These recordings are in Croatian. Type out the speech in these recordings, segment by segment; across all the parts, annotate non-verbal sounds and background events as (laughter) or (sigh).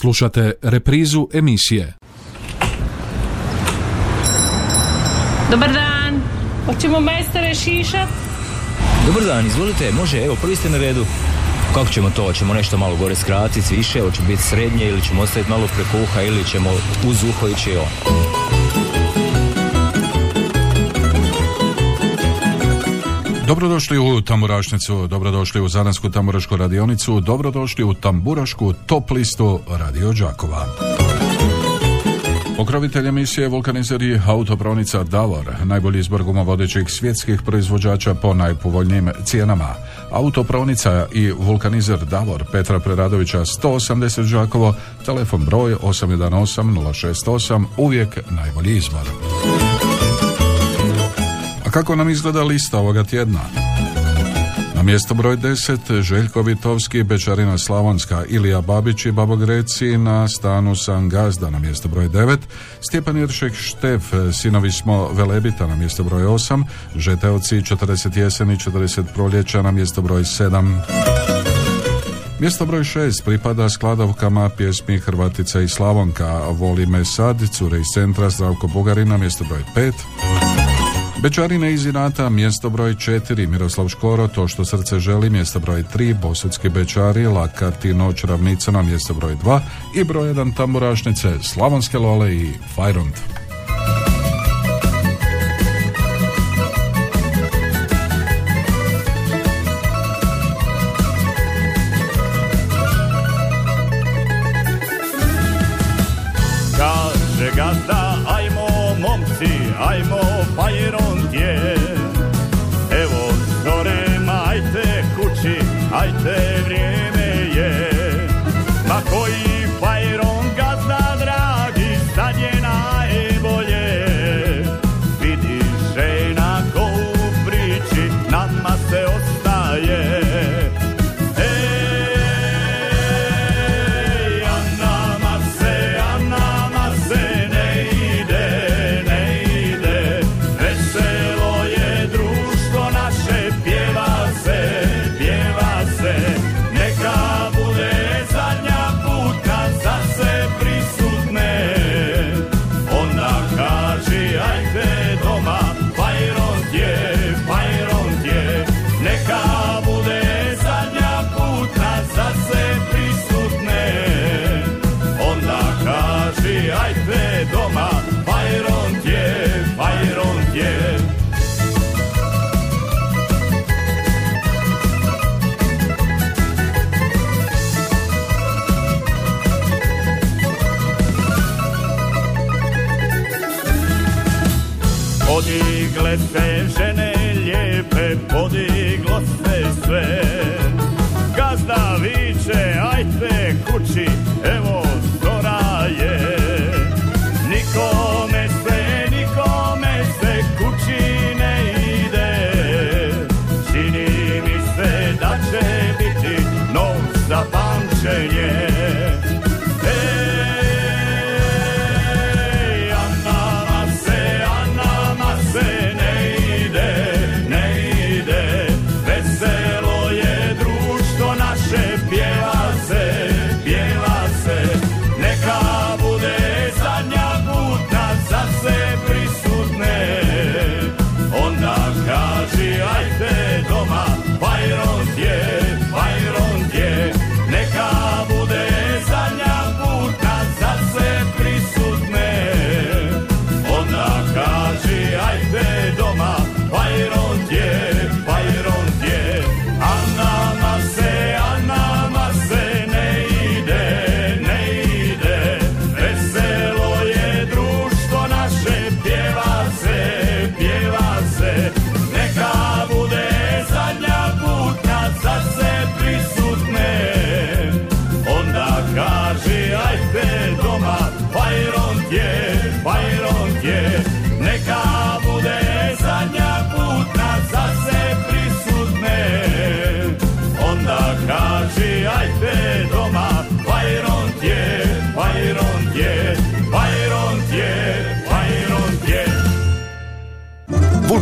Slušate reprizu emisije. Dobar dan, hoćemo majstore šišat? Dobar dan, izvolite, može, evo, prvi ste na redu. Kako ćemo to? Hoćemo nešto malo gore skratiti, više, hoće biti srednje ili ćemo ostaviti malo preko uha ili ćemo uz uho ići on? Dobrodošli u Tamburašnicu, dobrodošli u Zadansku tamburašku radionicu, dobrodošli u Tamburašku top listu Radio Đakova. Pokrovitelj emisije Vulkanizer i autopravnica Davor, najbolji izbor gumovodećih svjetskih proizvođača po najpovoljnijim cijenama. Autopravnica i vulkanizer Davor Petra Preradovića 180 Đakovo, telefon broj 818 068, uvijek najbolji izbor. Kako nam izgleda lista ovoga tjedna? Na mjesto broj 10 Željko Vitovski, Bečarina Slavonska, Ilija Babić i Babogreci na stanu San Gazda na mjesto broj 9, Stjepan Iršek Štef, Sinovi smo Velebita na mjesto broj 8, Žeteoci 40 jeseni 40 proljeća na mjesto broj 7. Mjesto broj 6 pripada skladovkama pjesmi Hrvatica i Slavonka, Voli me sad, Cure iz centra, Zdravko Bugarina, mjesto broj 5. Bečarine iz Inata, mjesto broj 4, Miroslav Škoro, To što srce želi, mjesto broj 3, Bosutski Bečari, Lakati noć ravnica na mjesto broj 2 i broj 1 tamburašnice, Slavonske Lole i Fajront.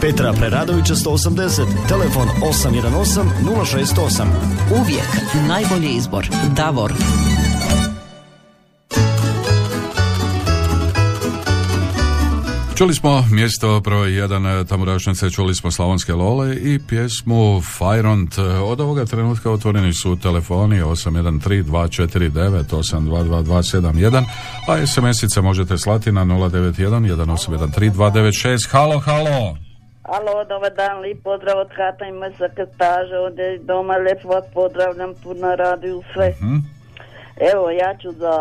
Petra Preradovića 180, telefon 818 068. Uvijek najbolji izbor. Davor. Čuli smo mjesto broj 1 Tamburašnice, čuli smo Slavonske Lole i pjesmu Fajront. Od ovoga trenutka otvoreni su telefoni 813-249-822-271, a SMS-ice možete slati na 091-1813-296. Halo, halo! Alo, dobar dan, lijep pozdrav od Hata i Mesaketaža, ovdje doma, lijepo vas pozdravljam tu na radiju sve. Mhm. Evo, ja ću za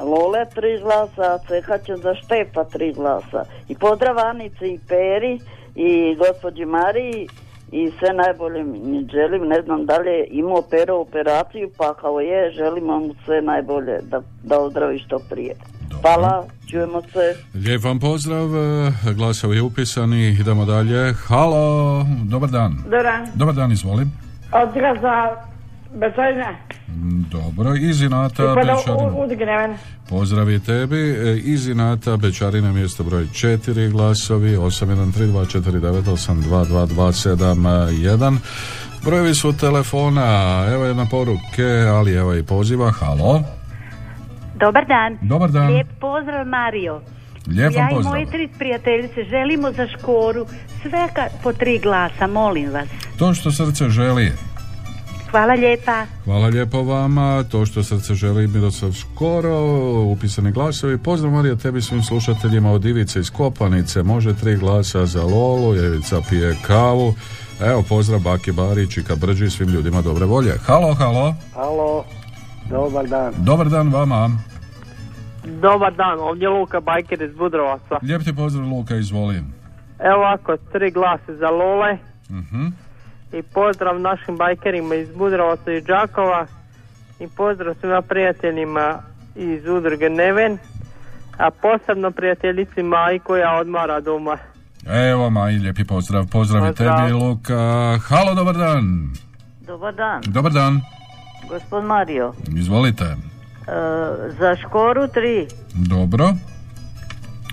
Lole tri glasa, a Ceha će za Štefa tri glasa. I pozdrav Anici i Peri i gospođi Mariji i sve najbolje mi želim, ne znam da li je imao Pero operaciju, pa kao je, želimo mu sve najbolje da, da ozdravi što prije. Hvala, čujemo se. Lijep vam pozdrav, e, glasovi upisani, idemo dalje. Halo, dobar dan. Doran, Dobar dan, izvolim. odgra za Betajne. Dobro, iz Inata I pa da Bečarina. Pozdrav i tebi. E, Iz Inata Bečarina mjesto broj 4 glasovi 813249822271. Brojevi su telefona, evo jedna poruke, ali evo i poziva. Halo. Dobar dan. Dobar dan. Lijep pozdrav Mario. Lijep ja i pozdrav. moje tri prijateljice želimo za škoru sveka po tri glasa, molim vas. To što srce želi. Hvala lijepa. Hvala lijepo vama, to što srce želi Miroslav Škoro, upisani glasovi. Pozdrav Marija tebi svim slušateljima od Ivice iz Kopanice, može tri glasa za Lolu, Jevica pije kavu. Evo pozdrav Baki Barić i Kabrđi i svim ljudima dobre volje. Halo, halo, Halo, dobar dan. dobar dan vama. Dobar dan, ovdje je Luka Bajker iz Budrovaca. Lijep ti pozdrav Luka, izvoli. Evo ovako, tri glase za Lole Mhm. i pozdrav našim bajkerima iz Budrovaca i Đakova i pozdrav svima prijateljima iz udruge Neven, a posebno prijateljici Maji koja odmara doma. Evo Maj, lijepi pozdrav, pozdrav i Pozdrav. tebi Luka. Halo, dobar dan. Dobar dan, Dobar dan, gospod Mario. izvolite. E, za škoru tri. Dobro.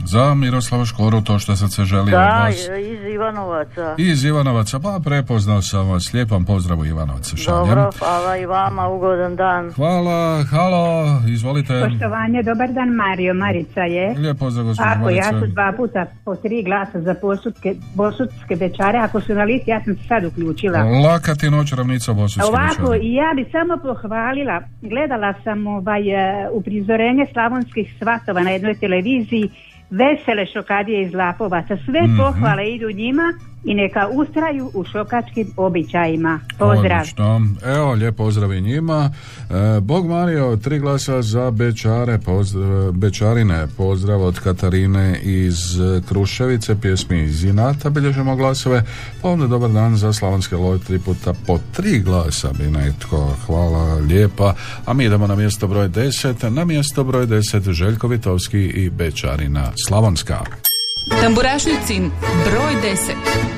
Za Miroslava Škoru to što srce želi od Da, vas. iz Ivanovaca. Iz Ivanovaca, pa prepoznao sam vas. Lijepam pozdrav u Ivanovaca šaljem. Dobro, hvala i vama, ugodan dan. Hvala, halo, izvolite. Poštovanje, dobar dan Mario, Marica je. Lijep pozdrav gospođo Ako ja su dva puta po tri glasa za posudke, bosudske bečare, ako su na listi, ja sam se sad uključila. Laka ti noć ravnica Bosanske Ovako, i ja bi samo pohvalila, gledala sam ovaj, e, uprizorenje slavonskih svatova na jednoj televiziji, vesele šokadije iz Lapovaca, sve Mhm. pohvale idu njima i neka ustraju u šokačkim običajima. Pozdrav. Odlično. Evo, lijep pozdrav i njima. E, Bog Mario, tri glasa za Bečare, pozdrav, Bečarine, pozdrav od Katarine iz e, Kruševice, pjesmi iz Inata, bilježemo glasove, pa onda dobar dan za Slavonske loj, tri puta po tri glasa bi netko, hvala lijepa, a mi idemo na mjesto broj 10, na mjesto broj 10 Željko Vitovski i Bečarina Slavonska. Tamburašnicin broj 10.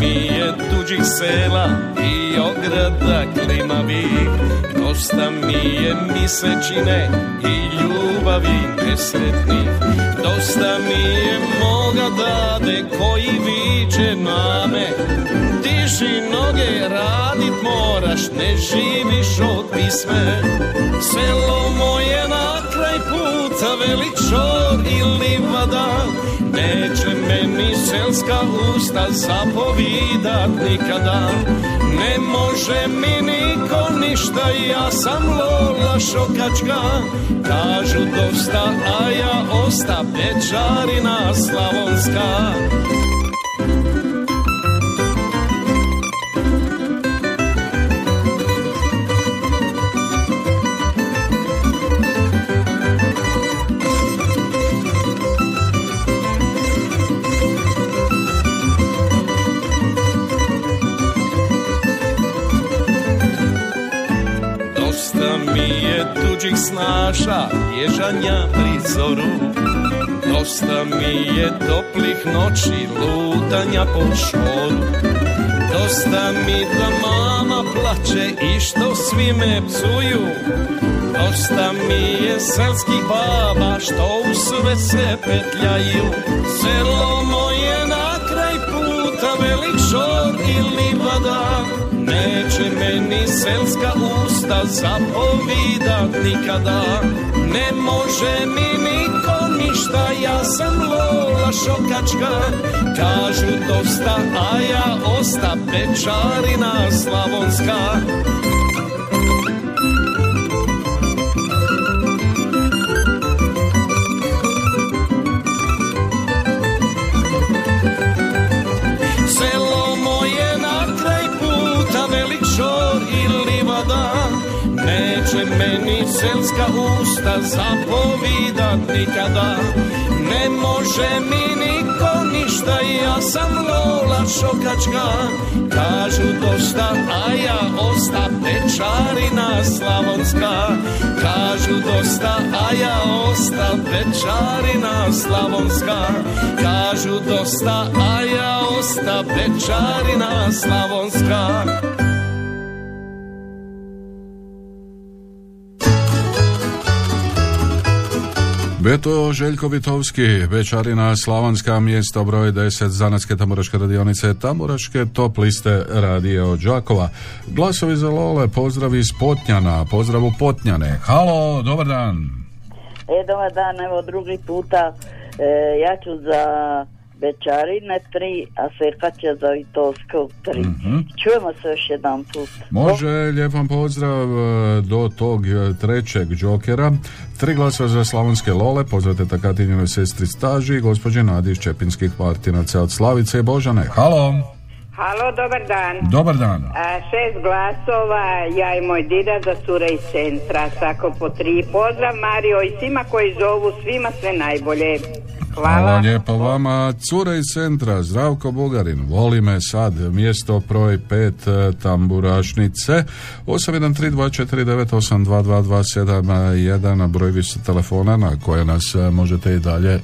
mi je tuđih sela i ograda klimavih Dosta mi je misečine i ljubavi nesretnih. Dosta mi je moga dade koji viče na me Diži noge, radit moraš, ne živiš od pisme. Selo moje na kraj puta, velik čor i livada Neće meni selska usta zapovidat nikada. Ne može mi niko ništa ništa Ja sam Lola Šokačka. Kažu dosta, a ja osta Pečarina Slavonska tuđih snaša, ježanja prizoru Dosta mi je toplih noći, lutanja po šoru. Dosta mi da mama plače i što svi me psuju. Dosta mi je selskih baba što u sve se petljaju. Selo moje na kraj puta, velik šor i livada Neće meni selska usta zapovidat nikada. Ne može mi niko ništa, ja sam Lola Šokačka. Kažu dosta, a ja osta Pečarina Slavonska selska usta zapovidat nikada. Ne može mi niko ništa, ja sam Lola Šokačka. Kažu dosta, a ja osta Pečarina Slavonska. Kažu dosta, a ja osta Pečarina Slavonska. Kažu dosta, a ja osta Pečarina Slavonska Beto Željko Vitovski, Bečarina, Slavonska, mjesto broj 10, Zanatske tamburaške radionice, tamburaške top liste radio Đakova. Glasovi za Lole, pozdrav iz Potnjana, pozdrav u Potnjane. Halo, dobar dan. E, dobar dan, evo drugi puta. E, ja ću za Bečarine tri, a Seka će za Vitovskog tri. Čujemo se još jedan put. Može, lijep vam pozdrav e, do tog e, trećeg džokera. Tri glasa za slavonske lole, pozdravite takatinjenoj sestri staži, gospođe Nadi iz Čepinskih partinaca od Slavice i Božane. Halo, Halo, dobar dan. dobar dan. A, šest glasova, ja i moj dida za cure iz centra, svako po tri. Pozdrav Mario i svima koji zovu, svima sve najbolje. Hvala. Hvala lijepo vama. Cure iz centra, Zdravko Bugarin, voli me sad, mjesto broj 5 tamburašnice, 813249822271, broj više telefona na koje nas e, možete i dalje e,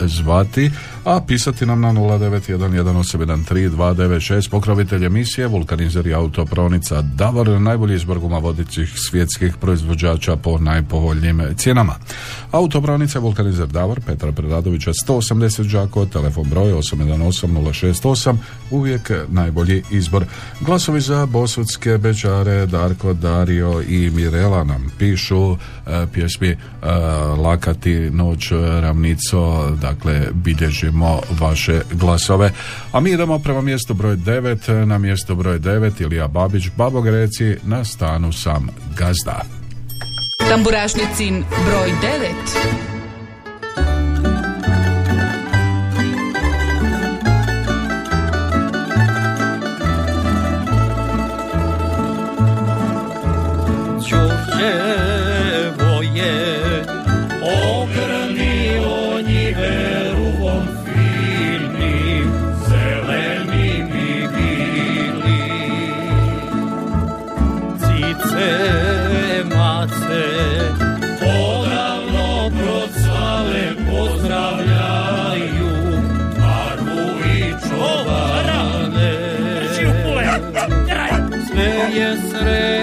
zvati, a pisati nam na 0911813296, pokrovitelj emisije, vulkanizer i autopravnica Davor, najbolji izbor gumavodićih svjetskih proizvođača po najpovoljnijim cijenama. Autopravnica vulkanizer Davor, Petra Preradovića, 180 Đako, telefon broj 818068, uvijek najbolji izbor. Glasovi za Bosutske Bečare, Darko, Dario i Mirela nam pišu e, pjesmi e, Lakati, Noć, Ravnico, dakle bilježimo vaše glasove. A mi idemo prema mjestu broj 9, na mjesto broj 9 Ilija Babić, Babo Greci, na stanu sam gazda. Tamburašnicin broj 9. Sve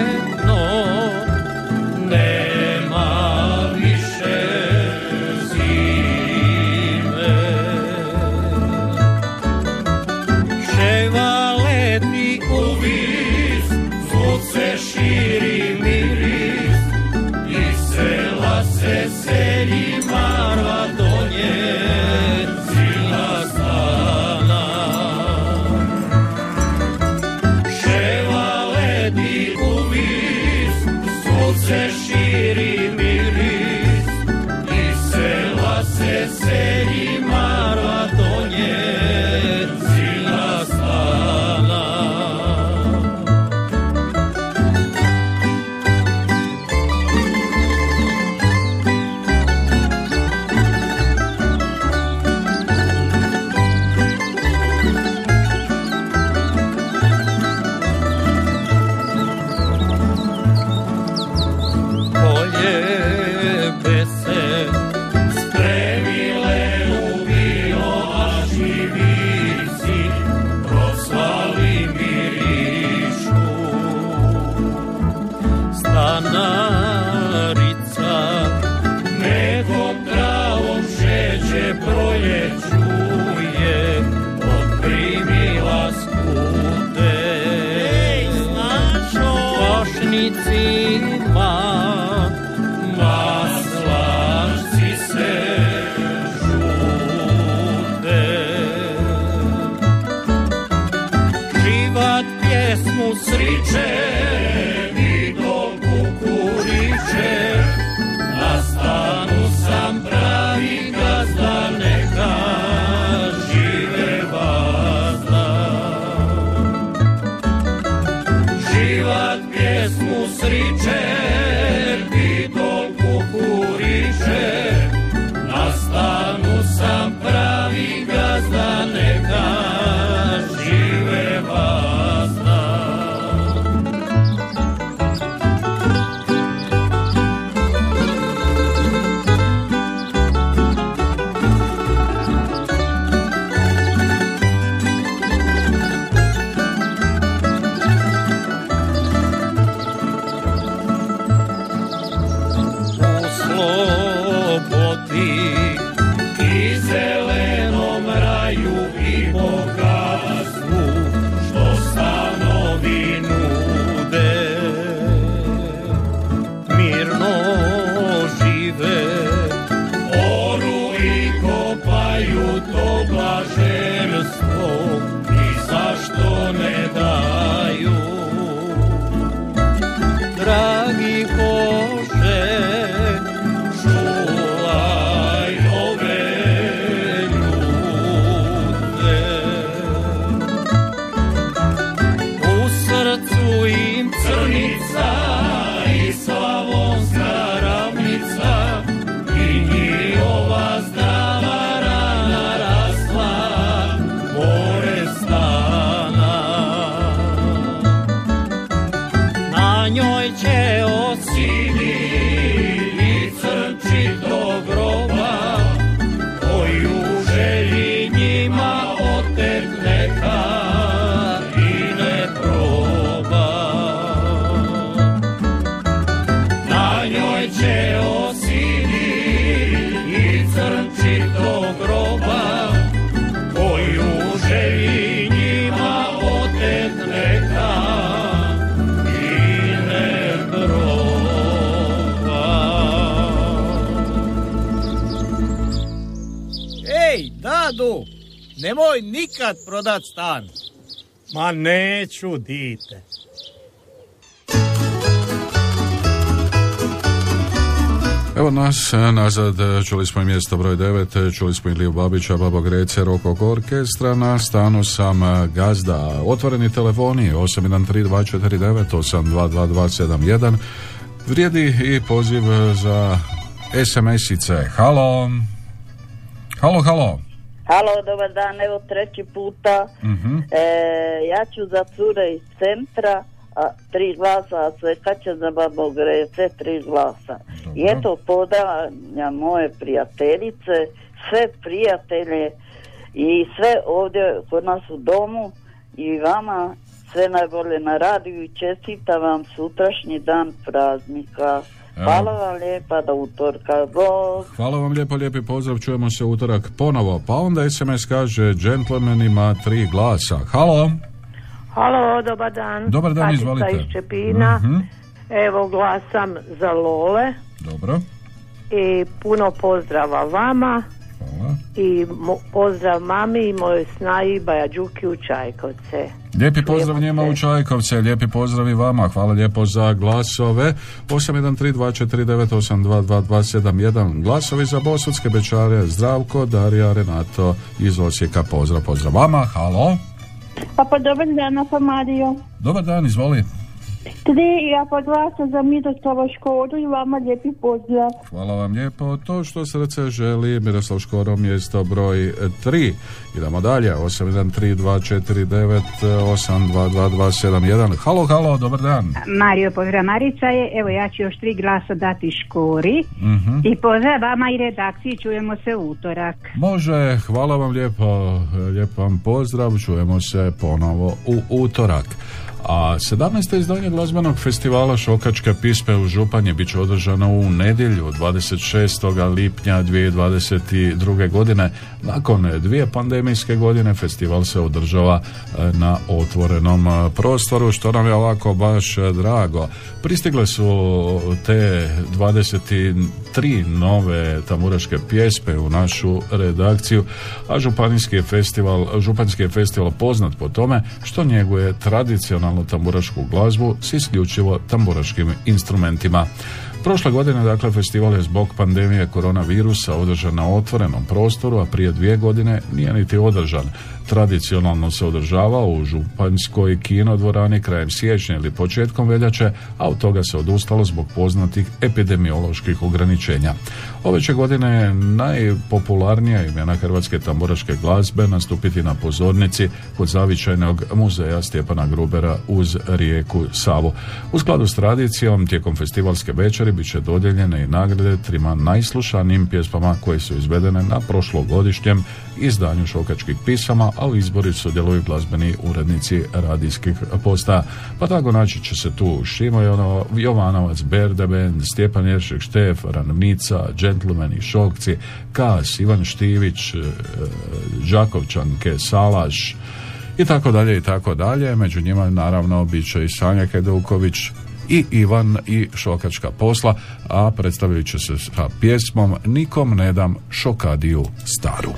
pjesmu nemoj nikad prodat stan. Ma neću, dite. Evo nas e, nazad, e, čuli smo i mjesto broj 9, e, čuli smo Iliju Babića, Babo Grece, Rokog orkestra, na stanu sam gazda. Otvoreni telefoni 813249-822271, vrijedi i poziv za SMS-ice. Halo, halo, halo. Halo, dobar dan, evo treći puta. Mhm. E, ja ću za cure iz centra, a, tri glasa, a Cvekaća za babo Grece, tri glasa. I eto podanja moje prijateljice, sve prijatelje i sve ovdje kod nas u domu i vama sve najbolje na radiju i čestita vam sutrašnji dan praznika. Hvala vam lijepa do utorka. Bog. Hvala vam lijepo, lijepi pozdrav, čujemo se utorak ponovo. Pa onda SMS kaže, džentlmen ima tri glasa. Halo, Halo, dobar dan. Dobar dan, Katica izvolite. iz Čepina. Mhm. Evo, glasam za Lole dobro. i puno pozdrava vama I mo- pozdrav mami i mojoj snaji Bajađuki u Čajkovce. Lijepi pozdrav njima u Čajkovce, lijepi pozdrav i vama, hvala lijepo za glasove. 813249822271, glasovi za Bosutske bečare, Zdravko, Darija, Renato iz Osijeka, pozdrav, pozdrav vama, halo. Pa pa dobar dan, pa Mario. Dobar dan, izvoli. Tri, ja pa glasam za Miroslava Škoru i vama lijepi pozdrav. Hvala vam lijepo. To što srce želi, Miroslav Škoro, mjesto broj 3. Idemo dalje, 813249822271. Halo, halo, dobar dan. Mario, pozdrav Marica je, evo ja ću još tri glasa dati Škori Mhm. i pozdrav vama i redakciji, čujemo se utorak. Može, hvala vam lijepo, lijep vam pozdrav, čujemo se ponovo u utorak. A 17. izdanje glazbenog festivala Šokačke pispe u Županji bit će održano u nedjelju 26. lipnja 2022. godine. Nakon dvije pandemijske godine festival se održava e, na otvorenom e, prostoru, što nam je ovako baš e, drago. Pristigle su te 23 nove tamburaške pjesme u našu redakciju, a županijski festival, županjski festival poznat po tome što njeguje tradicionalnu tamburašku glazbu s isključivo tamburaškim instrumentima. Prošle godine, dakle, festival je zbog pandemije koronavirusa održan na otvorenom prostoru, a prije dvije godine nije niti održan. Tradicionalno se održavao u Županjskoj kinodvorani krajem siječnja ili početkom veljače, a od toga se odustalo zbog poznatih epidemioloških ograničenja. Ove će godine najpopularnija imena hrvatske tamburaške glazbe nastupiti na pozornici kod zavičajnog muzeja Stjepana Grubera uz rijeku Savu. U skladu s tradicijom, tijekom festivalske večeri bit će dodijeljene i nagrade trima najslušanijim pjesmama koje su izvedene na prošlogodišnjem izdanju šokačkih pisama, a u izbori sudjeluju glazbeni urednici radijskih postaja. Pa tako naći će se tu Šimo Jovanovac, Berde Band, Stjepan Jeršek Štef, Ravnica, Gentlemani, Šokci, Kas, Ivan Štivić, e, Đakovčanke, Salaš, i tako dalje i tako dalje. Među njima naravno bit će i Sanja Keduković i Ivan i Šokačka posla, a predstavit će se sa pjesmom Nikom ne dam šokadiju staru.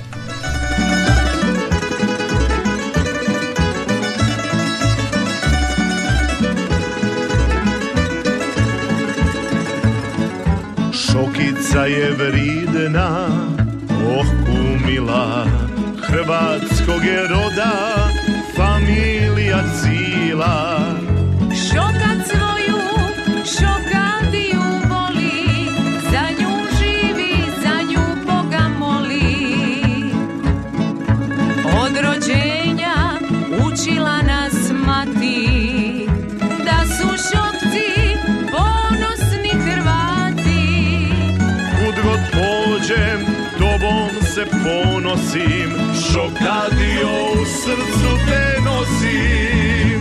Vridna, oh kumila, hrvatskog je roda, familija cila. Se ponosim, šokadio u srcu te nosim.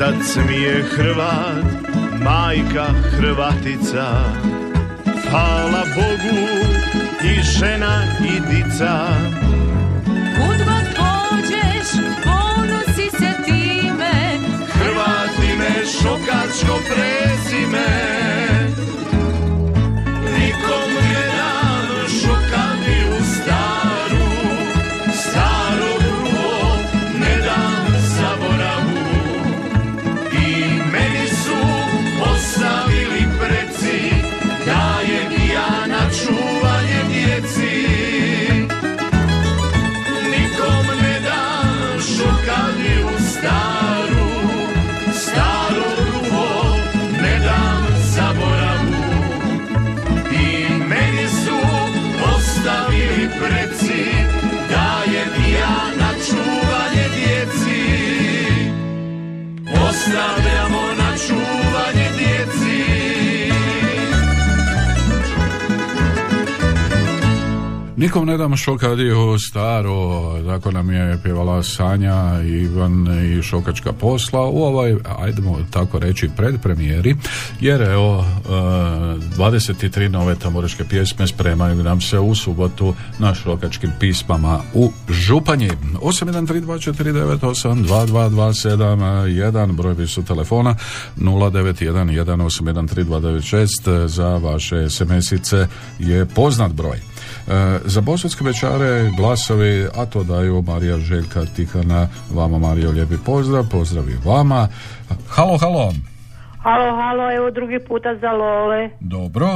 Otac mi je Hrvat, majka Hrvatica, hvala Bogu i žena i dica. Kud god pođeš, ponosi se time, Hrvati me šokačko prezime, Nikom ne dam šokadiju staru, tako nam je pjevala Sanja, Ivan i Šokačka posla u ovoj, ajdemo tako reći, predpremijeri, jer evo, e, 23 nove tamburaške pjesme spremaju nam se u subotu na šokačkim pismama u Županji. 813249822271, brojevi su telefona 09118132296, za vaše SMS-ice je poznat broj. E, za bosanske večare glasovi, a to daju Marija Željka Tihana, vama Marijo lijepi pozdrav, pozdrav i vama. Halo, halo. Halo, halo, evo drugi puta za Lole. Dobro,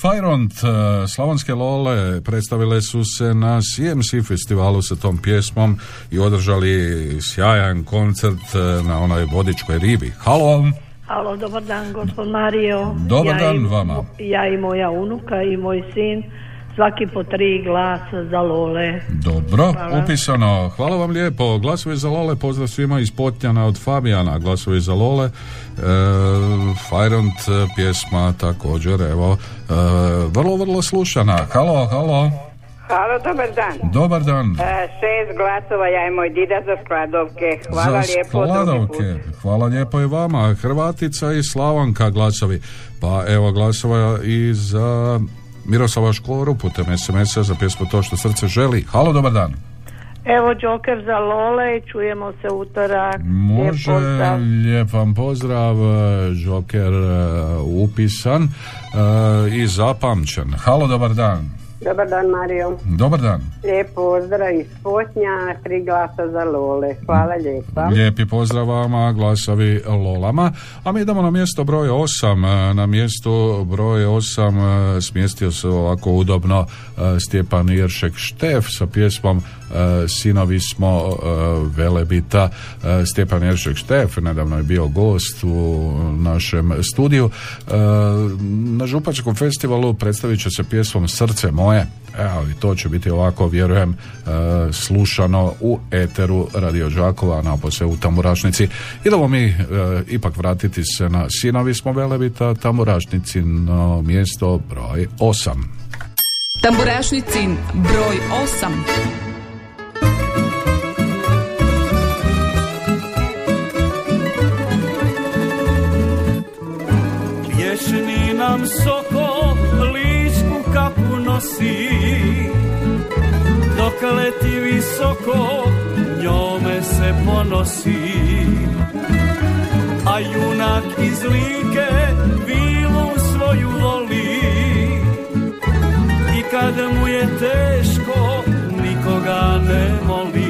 Fajront, e, Slavonske Lole predstavile su se na CMC festivalu sa tom pjesmom i održali sjajan koncert e, na onoj vodičkoj ribi. Halo, Halo, dobar dan, gospod Mario. Dobar ja dan i, vama. Ja i moja unuka i moj sin, svaki po tri glasa za Lole. dobro, Hvala. upisano. Hvala vam lijepo. Glasovi za Lole, pozdrav svima iz Potnjana od Fabijana. Glasovi za Lole, e, Fajront e, pjesma također, evo, e, vrlo, vrlo slušana. Halo, halo. Halo, dobar dan. Dobar dan. E, šest glasova, ja i moj dida za skladovke. Hvala za lijepo. drugi skladovke. put. Hvala lijepo i vama. Hrvatica i Slavonka glasovi. Pa evo glasova i za Miroslava Škoru putem SMS-a za pjesmu To što srce želi. Halo, dobar dan. Evo Joker za Lole i čujemo se utorak. Može, Lijep vam pozdrav, Joker e, upisan e, i zapamćen. Halo, dobar dan. Dobar dan Mario. Dobar dan. Lijep pozdrav iz Potnja, tri glasa za Lole. Hvala lijepa. Lijepi pozdrav vama, glasovi Lolama. A mi idemo na mjesto broj 8. Na mjestu broj 8 e, smjestio se ovako udobno e, Stjepan Jeršek Štef sa pjesmom e, Sinovi smo e, Velebita. E, Stjepan Jeršek Štef nedavno je bio gost u našem studiju. Na Župačkom festivalu predstavit će se pjesmom Srce moje. Evo, i to će biti ovako, vjerujem, slušano u eteru Radio Đakova, napose u Tamburašnici. Idemo mi ipak vratiti se na Sinovi smo Velebita, Tamburašnici na mjesto broj 8. Tamburašnicin broj 8. Nam soko ličku kapu nosi. Dok leti visoko njome se ponosi. A junak iz like vilu svoju voli. I kad mu je teško nikoga ne moli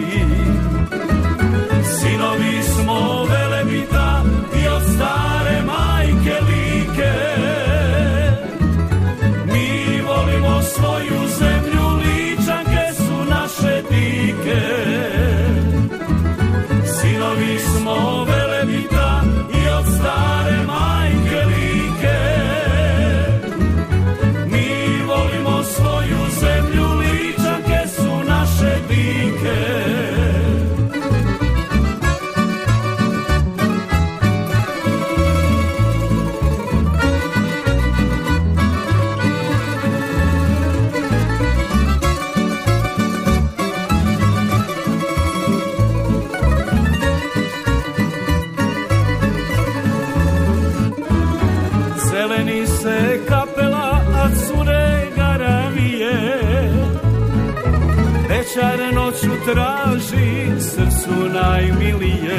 traži srcu najmilije.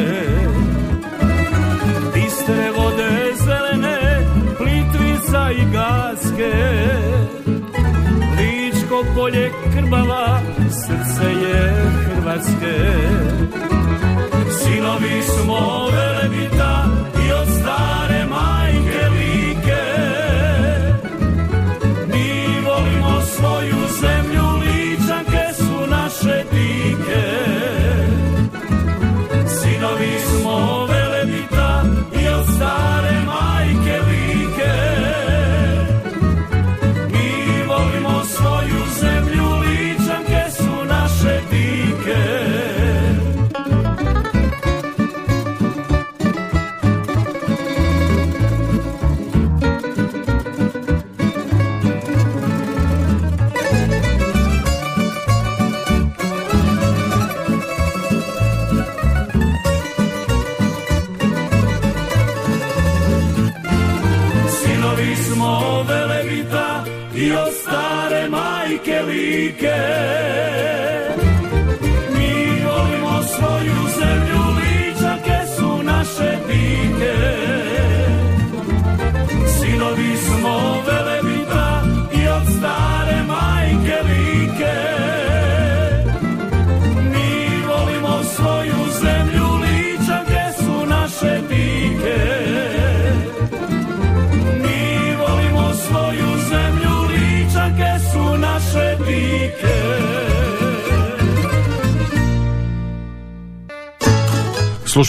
Bistre vode zelene, plitvica i gaske. Ličko polje krbala, srce je Hrvatske. Sinovi smo velebita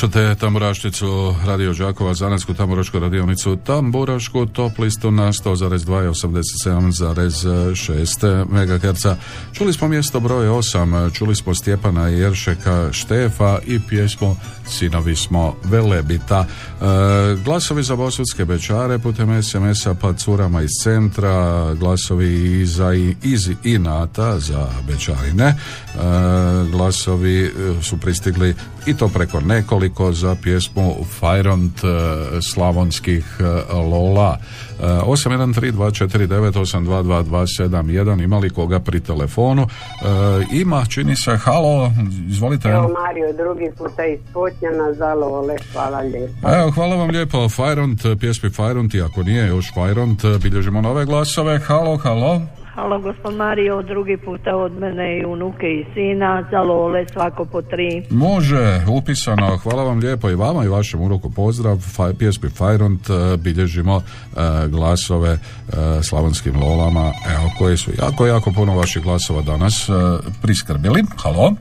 Slušate Tamburašnicu Radio Đakova, Zanatsku tamburašku radionicu Tamburašku, top listu na 100,2 i 87,6 MHz. Čuli smo mjesto broj 8, čuli smo Stjepana Jeršeka Štefa i pjesmu Sinovi smo Velebita. E, glasovi za Bosutske bečare putem SMS-a pa curama iz centra, glasovi iza i iz Inata za bečarine. E, glasovi e, su pristigli i to preko nekoliko za pjesmu Fajront e, slavonskih e, Lola. E, 813249822271 ima li koga pri telefonu? E, ima, čini se, halo, izvolite. Evo Mario, drugi puta iz Potnjana za Lole, hvala lijepo. Evo, hvala vam lijepo. Fajront, pjesmi Fajront, i ako nije još Fajront, bilježimo nove glasove. Halo, halo. Halo, gospod Mario, drugi puta od mene i unuke i sina, za Lole svako po tri. Može, upisano. Hvala vam lijepo i vama i vašem uroku pozdrav. Faj, pjesmi Fajront e, bilježimo e, glasove e, slavonskim lolama, evo, koji su jako, jako puno vaših glasova danas e, priskrbili. Halo?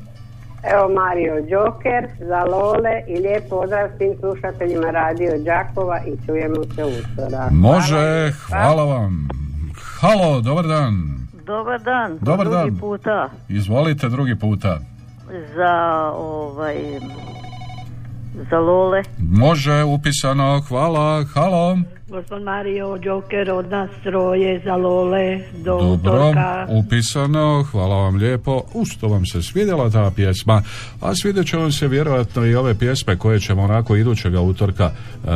Evo Mario Joker za Lole i lijep pozdrav svim slušateljima Radio Đakova i čujemo se uskoro. Može, hvala vam. Halo, dobar dan. Dobar dan, po Dobar drugi dan. puta Izvolite drugi puta. za ovaj za Lole. Može, upisano, hvala, halo. Gospod Mario Joker od nas troje za Lole do Dobro, utorka. upisano, hvala vam lijepo. U što vam se svidjela ta pjesma, a svidjet će vam se vjerojatno i ove pjesme koje ćemo onako idućega utorka, e,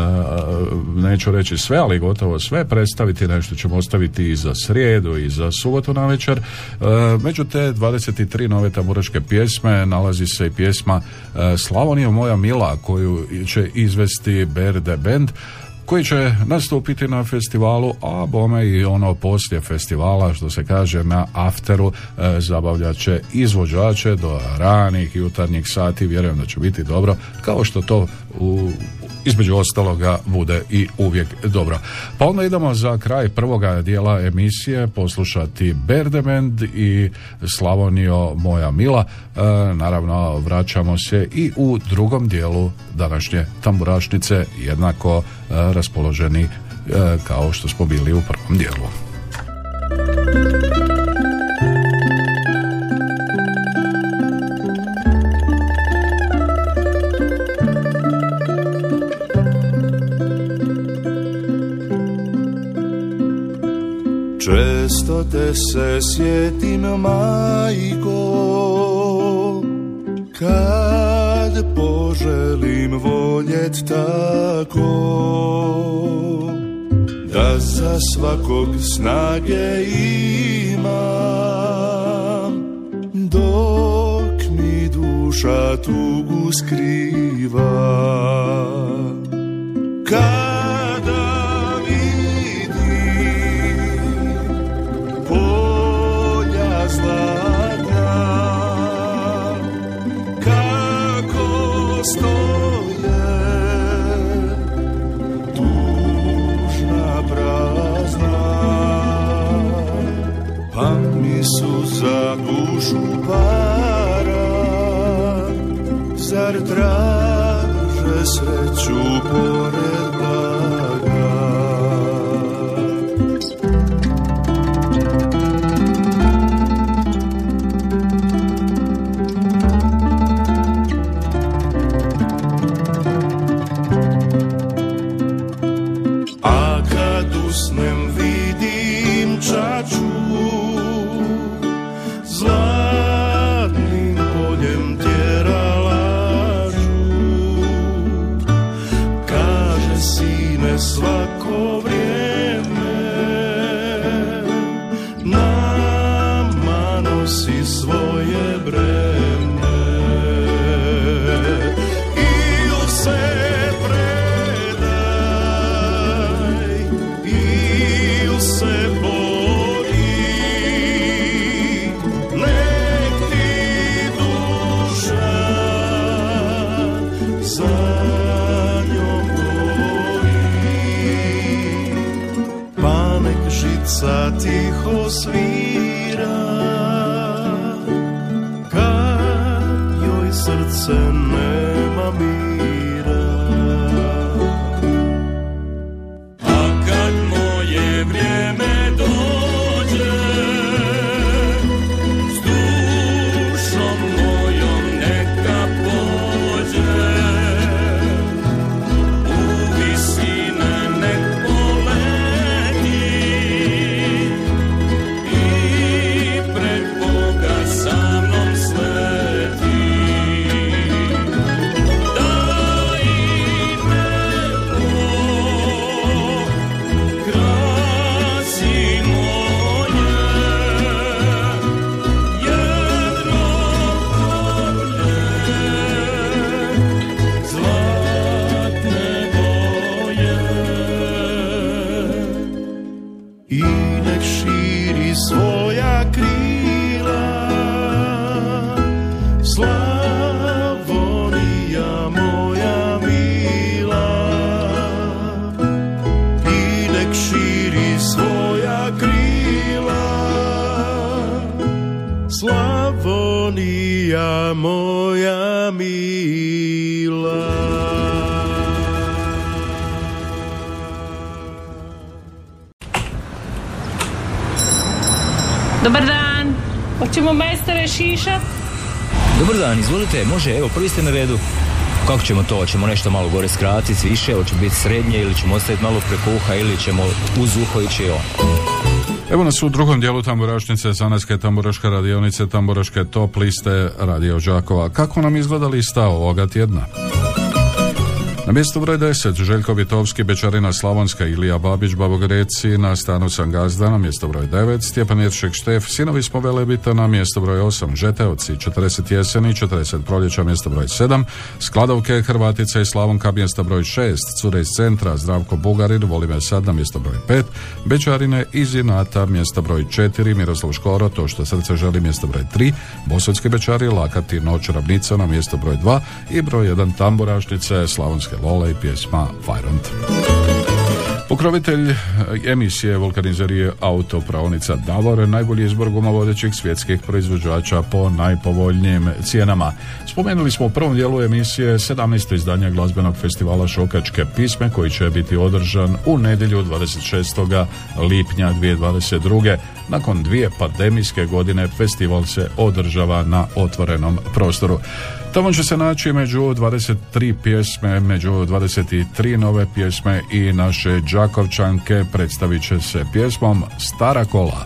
neću reći sve, ali gotovo sve predstaviti, nešto ćemo ostaviti i za srijedu i za subotu na večer. E, među te 23 nove tamburaške pjesme nalazi se i pjesma e, Slavonija moja mila koju će izvesti Berde Band koji će nastupiti na festivalu, a bome i ono poslije festivala, što se kaže na afteru, e, zabavljat će izvođače do ranih jutarnjih sati, vjerujem da će biti dobro, kao što to u između ostaloga bude i uvijek dobro. Pa onda idemo za kraj prvoga dijela emisije poslušati Berdement i Slavonio moja mila. E, naravno vraćamo se i u drugom dijelu današnje tamburašnice jednako e, raspoloženi e, kao što smo bili u prvom dijelu. Te se sjetim, majko, kad poželim voljet tako, da za svakog snage imam, dok mi duša tugu skriva. Kada stoje tužna prazna pa mi su za dušu para zar traže dan, izvolite, može, evo, prvi ste na redu. Kako ćemo to? Hoćemo nešto malo gore skratiti, više, hoće biti srednje ili ćemo ostaviti malo preko uha ili ćemo uz uho ići on. Evo nas u drugom dijelu tamburašnice Zanaske tamburaške radionice tamburaške top liste Radio Đakova. Kako nam izgleda lista ovoga tjedna? Na mjestu broj 10 Željko Vitovski, Bečarina Slavonska, Ilija Babić, Babogreci, na stanu sam Gazda, na mjesto broj 9 Stjepan Jeršek Štef, Sinovi smo Velebita, na mjesto broj 8 Žeteovci, 40 jeseni, 40 proljeća, mjesto broj 7 Skladovke, Hrvatica i Slavonka, mjesto broj 6 Cure iz centra, Zdravko Bugarin, Volime sad, na mjesto broj 5 Bečarine iz Inata, mjesto broj 4 Miroslav Škoro, to što srce želi, mjesto broj 3 Bosovski Bečari, Lakati, Noć Ravnica, na mjesto broj 2 i broj 1 Tamburašnice, Slavonske Lole i pjesma Fajront. Pokrovitelj e, emisije vulkanizerije autopravnica Davor, najbolji izbor gumovodećih svjetskih proizvođača po najpovoljnijim cijenama. Spomenuli smo u prvom dijelu emisije 17. izdanje glazbenog festivala Šokačke pisme koji će biti održan u nedjelju 26. lipnja 2022. Nakon dvije pandemijske godine festival se održava na otvorenom prostoru. Tamo će se naći među 23 pjesme, među 23 nove pjesme i naše Đakovčanke predstavit će se pjesmom Stara kola.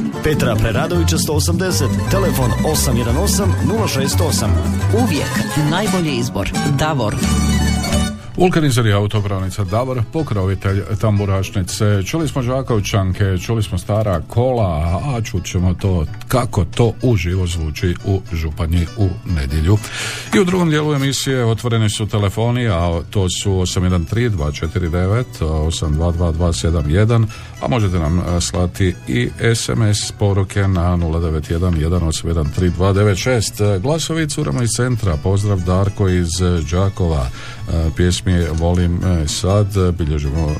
Petra Preradovića 180, telefon 818 068. Uvijek najbolji izbor. Davor. Vulkanizer je autopravnica Davor, pokrovitelj tamburašnice. Čuli smo Žakovčanke, čuli smo stara kola, a čut ćemo to kako to uživo zvuči u Županji u nedjelju. I u drugom dijelu emisije otvoreni su telefoni, a to su 813-249, 822-271, a možete nam a, slati i SMS poruke na 091 181 Glasovi curama iz centra, pozdrav Darko iz Đakova, E, pjesmi Volim e, sad, e, bilježimo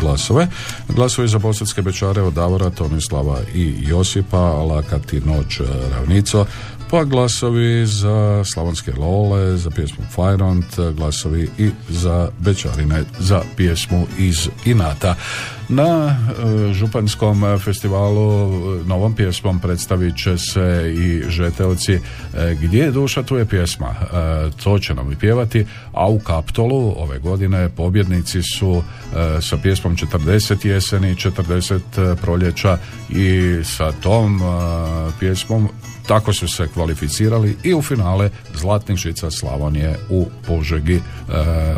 glasove. Glasovi za bosanske bečare od Davora, Tomislava i Josipa, Lakati noć ravnico, pa glasovi za Slavonske Lole, za pjesmu Fajront, glasovi i za Bečarine, za pjesmu iz Inata. Na e, Županjskom festivalu e, novom pjesmom predstavit će se i Žeteoci e, Gdje je duša, tu je pjesma. To će nam i pjevati, a u Kaptolu ove godine pobjednici su sa pjesmom 40 jeseni, 40 proljeća i sa tom pjesmom tako su se kvalificirali i u finale Zlatnih žica Slavonije u Požegi e,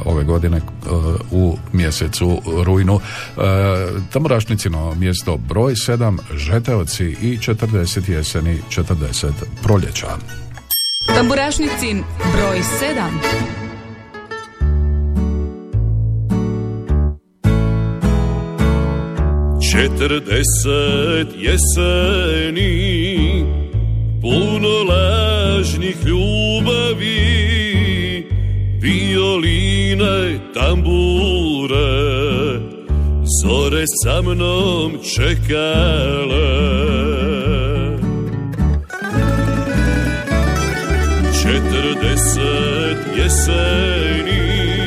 ove godine e, u mjesecu rujnu. E, Tamburašnicino mjesto broj 7, Žeteoci i 40 jeseni, 40 proljeća. Tamburašnicin broj 7. Četrdeset jeseni Puno lažnih ljubavi Violine, tambure Zore sa mnom čekale. Četrdeset jeseni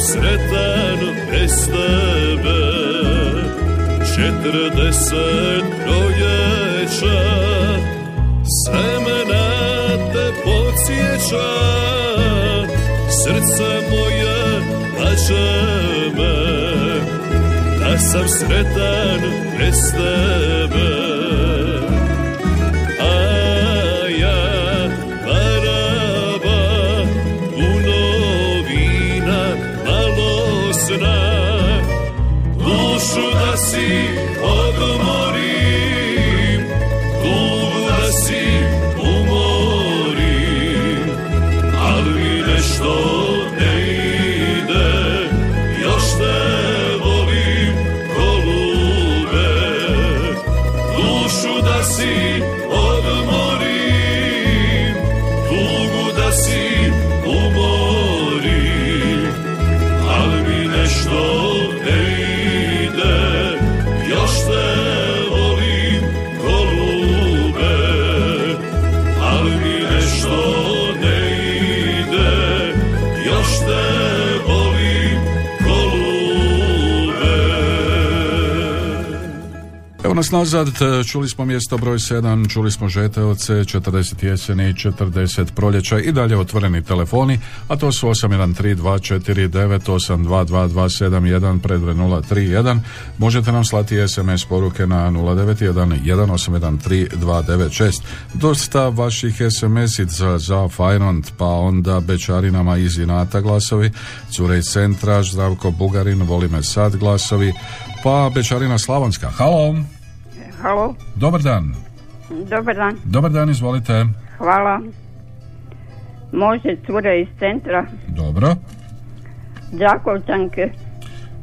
sretan bez tebe. Četrdeset proljeća Sve me na te podsjeća. Srce moje laže me. Da sam sretan bez tebe Nazad, e, čuli smo mjesto broj 7, čuli smo Žeteoce, 40 jeseni, 40 proljeća i dalje otvoreni telefoni, a to su 813249822271 predve 031. Možete nam slati SMS poruke na 091-1813-296. Dosta vaših SMS-ica za Fajront, pa onda Bečarinama iz Inata glasovi, Cure iz centra, Zdravko Bugarin, Voli me sad glasovi, pa Bečarina Slavonska. Halo! Halo, Dobar dan. dobar dan, Dobar dan, izvolite. hvala. Može cure iz centra, Dobro. Đakovčanke.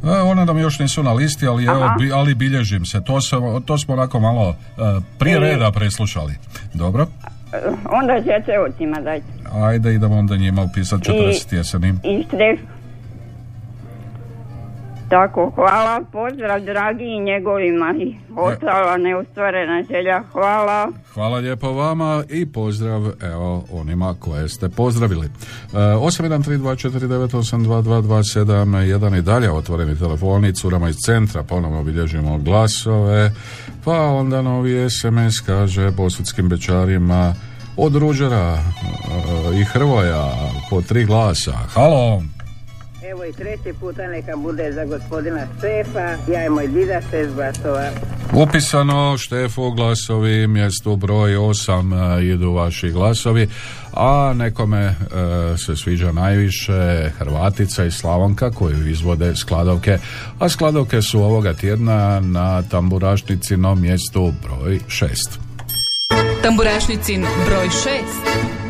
E, one nam još nisu na listi, ali, evo, bi- ali bilježim se. To, sam, to smo onako malo e, prije E. reda preslušali. Dobro. Eh, Onda žeteocima dajte. Ajde, idemo onda njima upisati 40 jeseni. I štref. Tako, hvala, pozdrav dragi i njegovima i ostala neustvarena želja, hvala. Hvala lijepo vama i pozdrav evo onima koje ste pozdravili. E, 813249822271 i dalje otvoreni telefoni, curama iz centra, ponovno bilježimo glasove, pa onda novi SMS kaže bosutskim bečarima od Ruđera e, i Hrvoja po tri glasa. Halo! Evo i treći puta neka bude za gospodina Štefa, ja i moj dida šest glasova. Upisano Štefu glasovi, mjestu broj 8 idu vaši glasovi, a nekome e, se sviđa najviše Hrvatica i Slavonka koju izvode skladovke, a skladovke su ovoga tjedna na tamburašnici na mjestu broj 6. Tamburašnicin broj 6.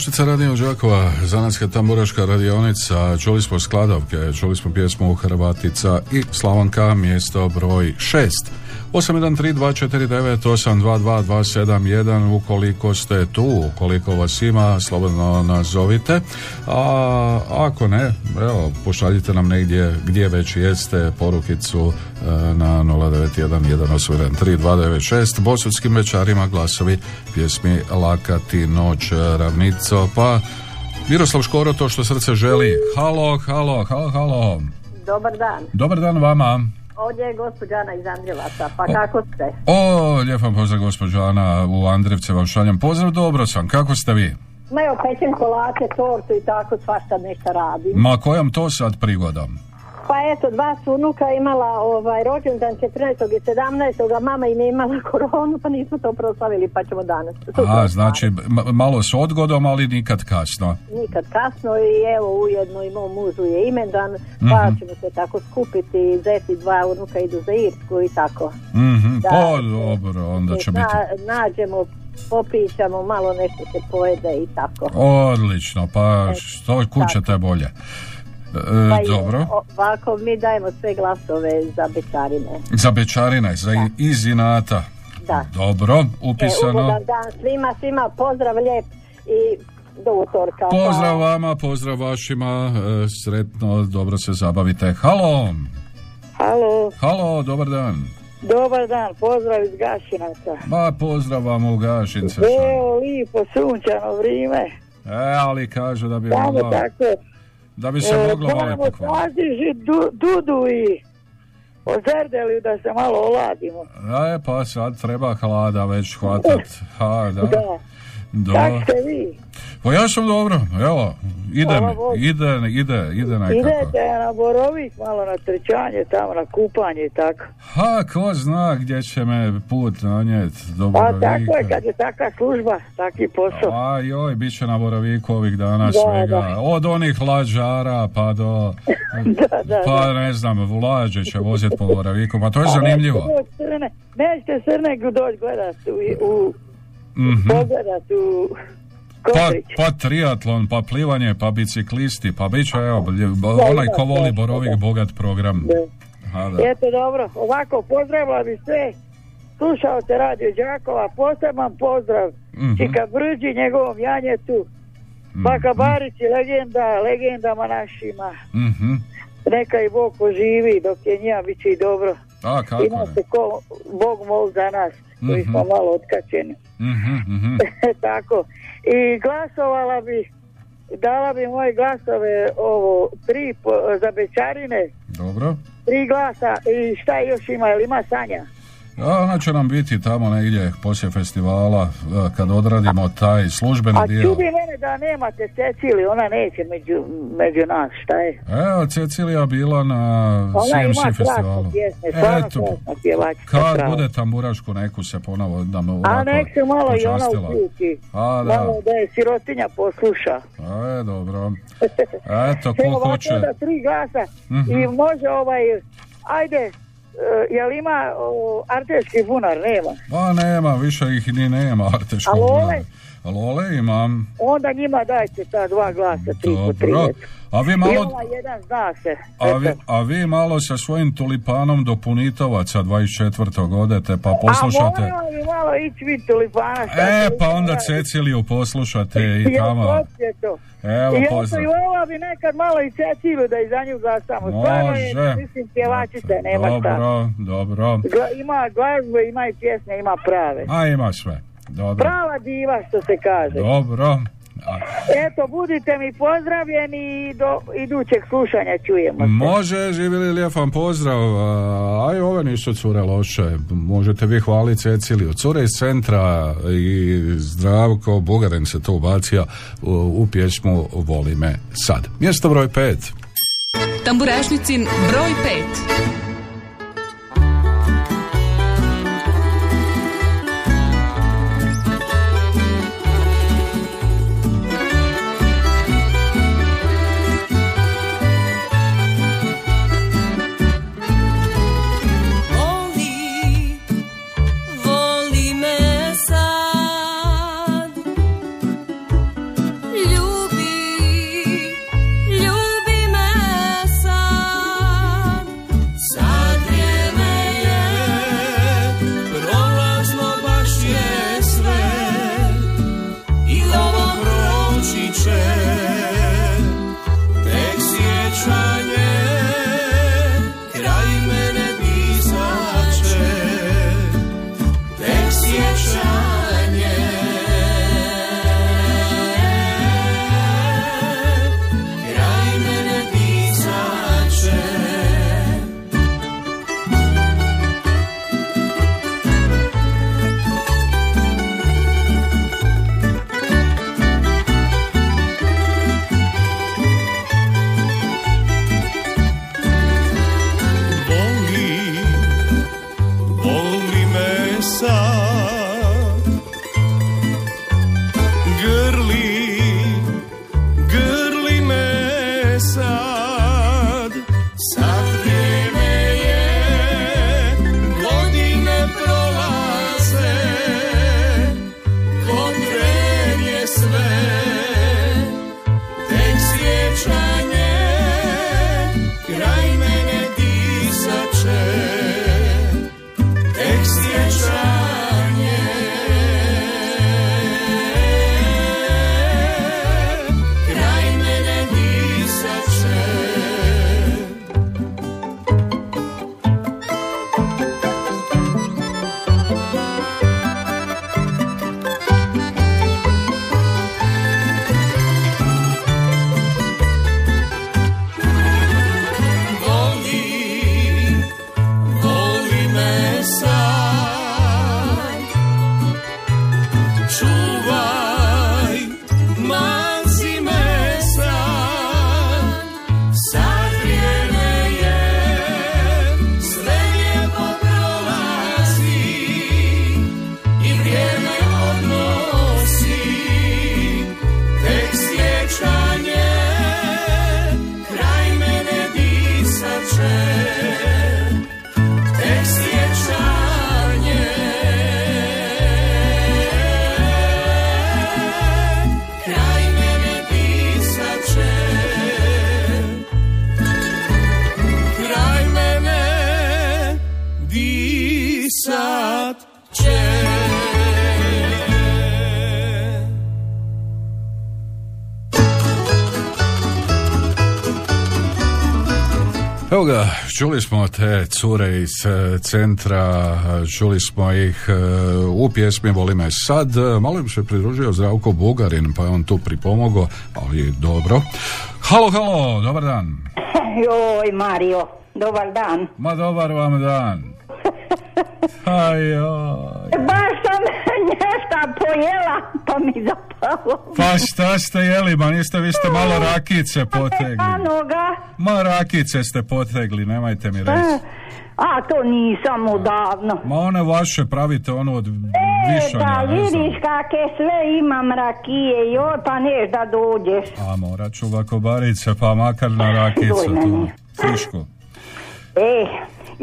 Tamburaštica Radio Đakova, zanatska tamburaška radionica, čuli smo skladavke, čuli smo pjesmu Hrvatica i Slavonka, mjesto broj 6. 813249822271 ukoliko ste tu, ukoliko vas ima, slobodno nazovite. A ako ne, evo, pošaljite nam negdje gdje već jeste porukicu e, na 0911813296 bosudskim večarima glasovi pjesmi Lakati noć ravnico pa Miroslav Škoro to što srce želi halo, halo, halo, halo Dobar dan. dobar dan vama Ovdje je gospođa Ana iz Andrijevaca, pa kako ste? o, lijep vam pozdrav gospođo Ana u Andrevce vam šaljem pozdrav, dobro sam, kako ste vi? Ma evo, pečem kolate, tortu i tako, svašta nešto radim. Ma kojom to sad prigodom? Pa eto, dva su unuka imala ovaj, rođendan 14. i 17. a mama im je imala (laughs) koronu, pa nismo to proslavili, pa ćemo danas. A, znači, malo s odgodom, ali nikad kasno. Nikad kasno i evo ujedno i mom mužu je imendan, pa Mhm. ćemo se tako skupiti, zeti dva unuka idu za Irsku i tako. Mhm, Da. pa dobro, onda će Na- biti nađemo, popričamo, malo nešto se pojede i tako. odlično, pa što kućete bolje. E, Pa dobro, Ovako mi dajemo sve glasove za bečarine. za bečarine, za i- iz inata. Da. Dobro, E, upisano. ugodan dan svima, svima pozdrav lijep i do utorka. Pozdrav vama, pozdrav vašima, e, sretno, dobro se zabavite. Halo, Halo, halo, dobar dan. dobar dan, pozdrav iz Gašinaca. Ma, pozdrav vam u Gašince. Evo, lipo, sunčano vrijeme. E, ali kažu da bi Samo moglo, tako. Da bi se e, moglo malo moramo pokvariti. du, Dudu i ozerdeli da se malo oladimo. E, pa sad treba hlada već hvatat. Ha, da. Da. Do- Kako ste vi? Pa ja sam dobro, evo, ide, ide, ide, ide nekako. Idete na Borovik malo na trčanje, tamo na kupanje i tako. Ha, ko zna gdje će me put nanjet do Pa Borovika. tako je kad je takva služba, taki posao. A joj, bit će na Boraviku ovih dana Da, svega. da. Od onih lađara pa do... (laughs) da, da, pa ne znam, vlađe će voziti po Boraviku, pa to je zanimljivo. Nećete Srne, nećete Srne doći gledat u, u Mhm. u Pa, pa triatlon, pa plivanje, pa biciklisti, pa bit će, evo, onaj ko voli Borovik, bogat program. Ha, da. Eto dobro, ovako pozdravila bi sve slušalce Radio Đakova, poseban pozdrav Mhm. Čika Brđi, njegovom Janjetu, Baka Barić je legenda, legendama našima. Mhm. Neka i Bog poživi dok je njima bit će i dobro. A, kako Ima se ko Bog mol za nas, koji Mhm. smo malo otkačeni. Mhm, mhm. (laughs) Tako. I glasovala bi, dala bi moje glasove ovo, tri po, za bečarine, Dobro. tri glasa i šta još ima, jel ima Sanja? A ona će nam biti tamo negdje poslije festivala e, kad odradimo taj službeni A dio. čudi mene da nemate Cecili, ona neće među, među nas, šta je? Evo, Cecilija bila na CMC festivalu. pjesme, Eto, pjevačica. kad prava. bude tamburašku neku se ponovo nam A ovako nek se malo i ona uključi. A, da. Malo da je sirotinja posluša. A, je, dobro. (laughs) Eto, ko hoće. da tri glasa Mhm. i može ovaj, ajde, jel ima arteški bunar? Nema. Pa nema, više ih ni nema arteškog. Bunara. Lole imam. Onda njima dajte ta dva glasa, tri po tri. Dobro. A vi I malo... ovaj jedan zna se. A vi, a vi malo sa svojim tulipanom do Punitovaca 24. odete pa poslušate. A moramo bi malo ići vid tulipana. E, pa onda. Ceciliju poslušate i tamo. Evo, I pozdrav. I ova bi nekad malo i Cecilu da i za nju glasamo. Stvarno je, Može. mislim, pjevačica, nema šta. Dobro, dobro. Ima glazbe, ima i pjesme, ima prave. A ima sve. Dobro. Prava diva, što se kaže. Dobro. A, Eto, budite mi pozdravljeni i do idućeg slušanja čujemo se. Može, živjeli lijep vam pozdrav. A, A i ove nisu cure loše. Možete vi hvaliti Ceciliju. Cure iz centra i Zdravko Bugaren se to ubacio u, u pjesmu Voli me sad. Mjesto broj pet. Tamburašnicin broj 5. Ga, čuli smo te cure iz e, centra, e, čuli smo ih e, u pjesmi Voli me sad, malo im se pridružio Zdravko Bugarin, pa je on tu pripomogao, ali dobro. Halo, halo, dobar dan. (laughs) Joj, Mario, dobar dan. Ma dobar vam dan. Aj, joj. Baš sam (laughs) nešto pojela, pa mi zapalo. Pa šta ste jeli, ma niste, vi ste malo rakice potegli. Anoga. Ma rakice ste potegli, nemajte mi reći. A, to nisam odavno. Ma one vaše pravite ono od E, višanja, ne znam. vidiš kakve sve imam rakije, joj, pa neš da dođeš. A morat ću ovako barice, pa makar na rakicu tu. meni. Frišku. E,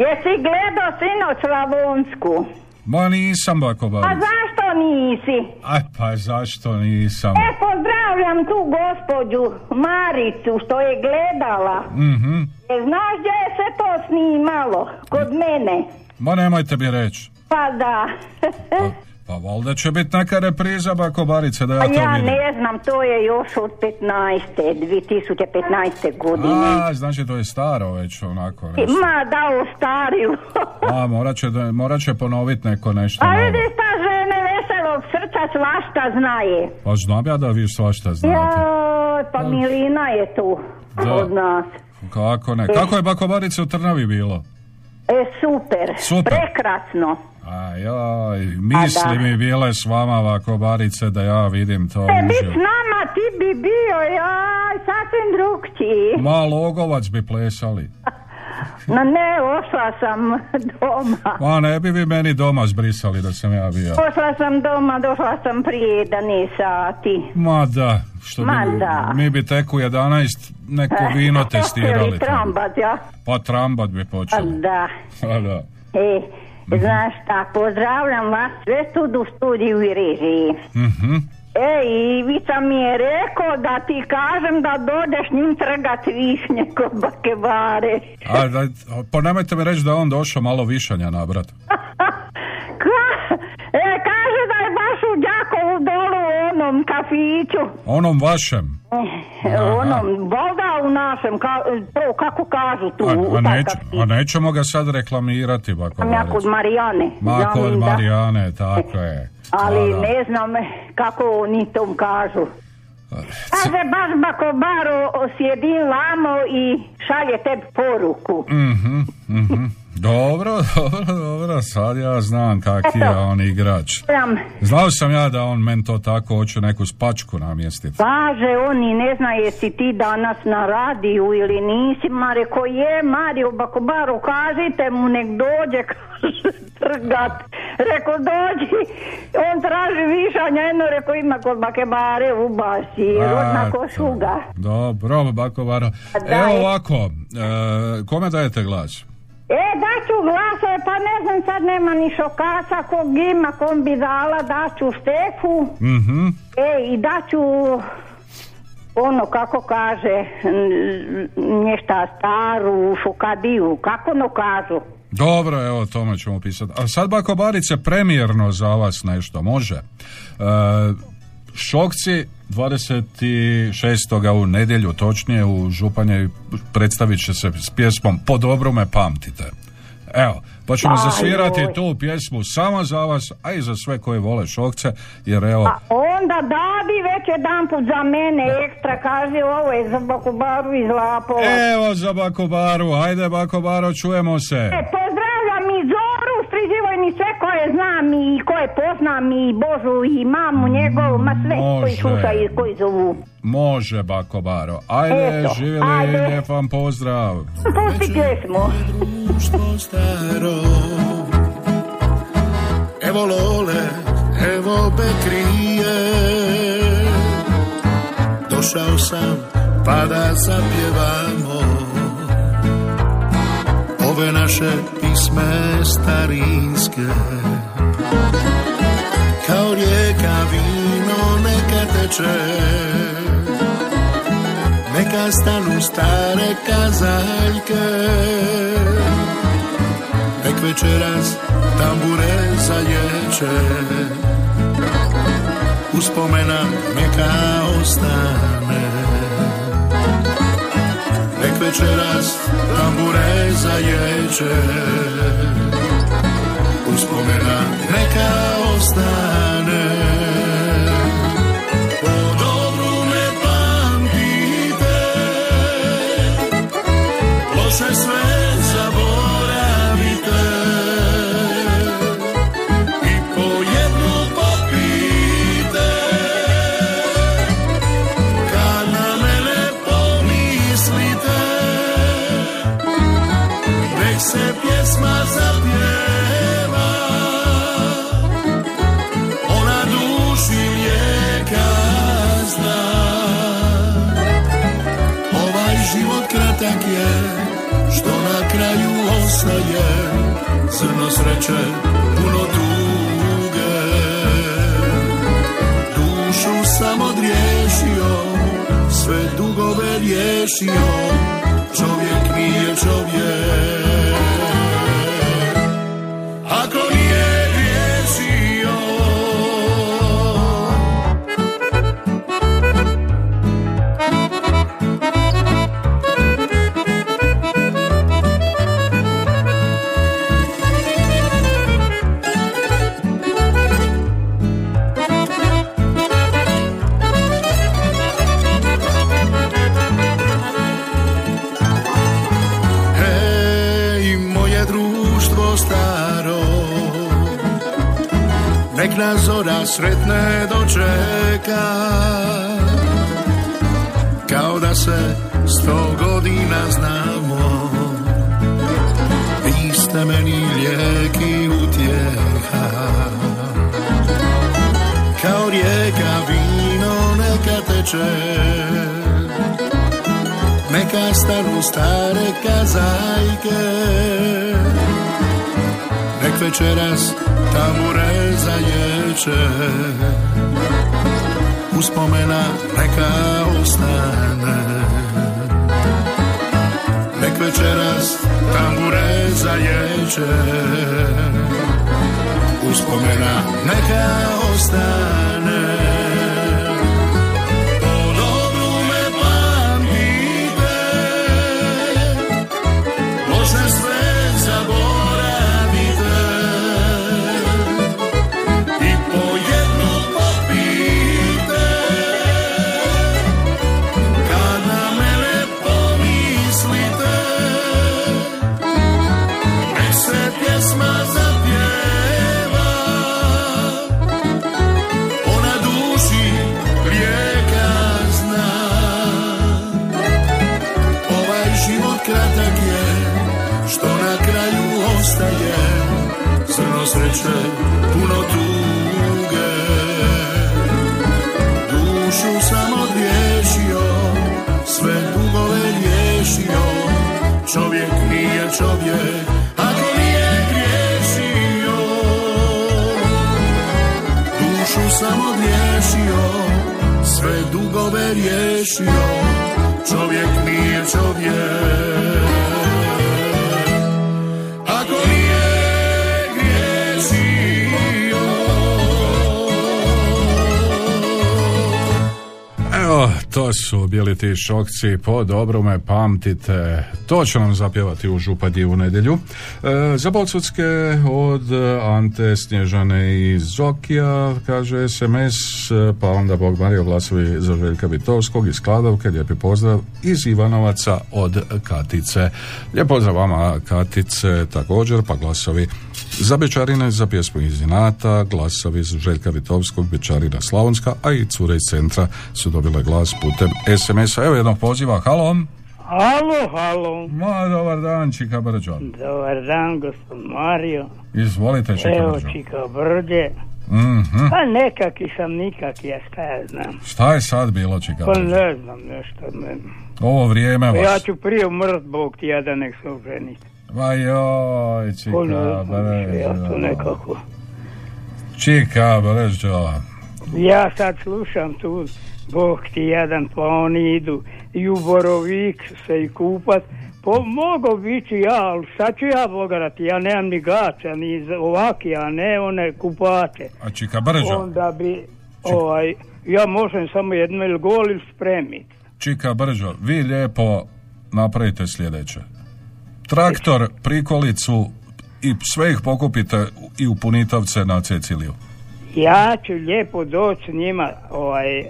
jesi gledao sinoć Slavonsku? Ma nisam bako A barice. zašto nisi? Aj, pa zašto nisam? E, pozdravljam tu gospođu Maricu što je gledala. Mhm. E, znaš gdje je se to snimalo? Kod mene. Ma nemojte mi reći. Pa da. Pa valjda će biti neka repriza bako barice da ja A to ja vidim. ne znam, to je još od 15. 2015. godine. A, znači to je staro već onako nešto. Ma da ostarilo. A, morat će, morat će ponovit neko nešto A novo. vidiš ta žene veselog srca svašta znaje. Pa znam ja da vi svašta znate. Joj, pa Milina je tu Da. od nas. Kako ne? Kako je bako barice u Trnavi bilo? E, super. Super. Prekrasno. Ajaj, misli A mi bile s vama ovako barice da ja vidim to E, bit s nama ti bi bio, jaj, sasvim drugčiji. Ma logovac bi plesali. (laughs) No ne, ošla sam (laughs) doma. Ma ne bi vi meni doma zbrisali da sam ja bio. Ošla sam doma, došla sam prije 11 sati. Ma da, što Ma bi, da. mi bi tek u 11 neko vino (laughs) testirali. Ili trambat, ja? Pa trambat bi A počeli. Da. A da. E, znaš šta, pozdravljam vas sve tu u studiju i režiji. Mhm. E, Ivica mi je rekao da ti kažem da dođeš njim trgat višnje kod bakebare. A, da, pa nemojte mi reći da je on došao malo višanja nabrat. (laughs) Ka? E, kaže onom kafiću. Onom vašem. E, Aha. onom, voda u našem, ka, to kako kažu tu, A, a, neć, a nećemo ga sad reklamirati, bako ja kod Marijane. Ma znam kod. Marijane, tako je. Ali Da, da. ne znam kako oni tom kažu. Kaže, baš bakobaro sjedi lamo i šalje tebi poruku. Mhm, mhm. Dobro, (laughs) dobro, dobro, sad ja znam kaki je on igrač. Znao sam ja da on men to tako hoće neku spačku namjestiti. kaže oni, ne zna jesi ti danas na radiju ili nisi, ma reko je, Mario Bakobaru, kažite mu nek dođe, (laughs) trgat. Reko dođi, on traži višanja, jedno reko ima kod Bakebare u basi, rodna košuga. Dobro, bako Varo. daj. Evo ovako, e, kome dajete glas? E, daću glasove, pa ne znam, sad nema ni šokaca, kog ima, kom bi dala, daću Štefu, Mhm. e, i daću ono, kako kaže, nješta staru šokadiju, kako ono kažu? Dobro, evo, tome ćemo pisati. A sad, bako Barice, premijerno za vas nešto, može? E, šokci 26. u nedjelju, točnije u Županje, predstavit će se s pjesmom Po dobru me pamtite. Evo, pa ćemo Aj, zasvirati joj. tu pjesmu samo za vas, a i za sve koji vole šokce, jer evo, A onda dadi već jedan put za mene ekstra, kaže ovo je za Bakubaru iz Lapova. evo za Bakobaru, ajde Bakobaro, čujemo se. E, Zoru, striživoj mi sve koje znam i koje poznam i Božu i mamu njegovu, ma sve koji Može. slušaju i koji zovu. Može Bakobaro, ajde, Eto, živjeli, ajde. lijep vam pozdrav. Pusti pjesmu. Evo Lole, evo Bekrije Došao sam pa da zapjevamo Ove naše pisme starinske Kao rijeka vino neka teče Neka stanu stare kazaljke Nek večeras tambure zaječe Uspomena neka ostane Nek večeras tambure zaječe. Uspomena neka ostane sreće, puno tuge Dušu sam odriješio Sve dugove riješio. Čovjek nije čovjek kazajke Nek večeras tamure zaječe Uspomena neka ostane. Nek večeras tamure zaječe Uspomena neka ostane šokci, po dobru me pamtite, to će nam zapjevati u Župadji u nedjelju. E, za Bolcutske od Ante Snježane iz Zokija, kaže SMS, pa onda Bog Mario glasovi za Željka Vitovskog iz Kladovke, lijepi pozdrav iz Ivanovaca od Katice. Lijep pozdrav vama Katice također, pa glasovi za Bečarine, za pjesmu iz Inata, glasovi za Željka Vitovskog, Bečarina Slavonska, a i cure iz centra su dobile glas putem SMS-a. Evo jednog poziva, halo. Halo, halo. Ma, dobar dan, Čika Brđo. Dobar dan, gospod Mario. Izvolite, Čika Evo. Čika Brđe. Mhm. Pa nekaki sam nikaki, ja šta ja znam. Šta je sad bilo, Čika Pa ne znam nešto. Ne. Ovo vrijeme Pa ja vas. ću prije umrt, Bog ti ja da nek se oženiti. Ma joj, Čika više, ja to nekako. Čika Brđo. Ja sad slušam tu, Bog ti jedan, pa oni idu i u Borovik se i kupat. Pa mogu biti ja, ali šta ću ja bogarati? Ja nemam ni gaća, ni ovaki, a ne one kupače. A Čika Brđo, Onda bi, ovaj, ja možem samo jedno ili gol ili spremit. Čika Brđo, vi lijepo napravite sljedeće. Traktor, prikolicu i sve ih pokupite i u Punitovce na Ceciliju. Ja ću lijepo doći njima, ovaj,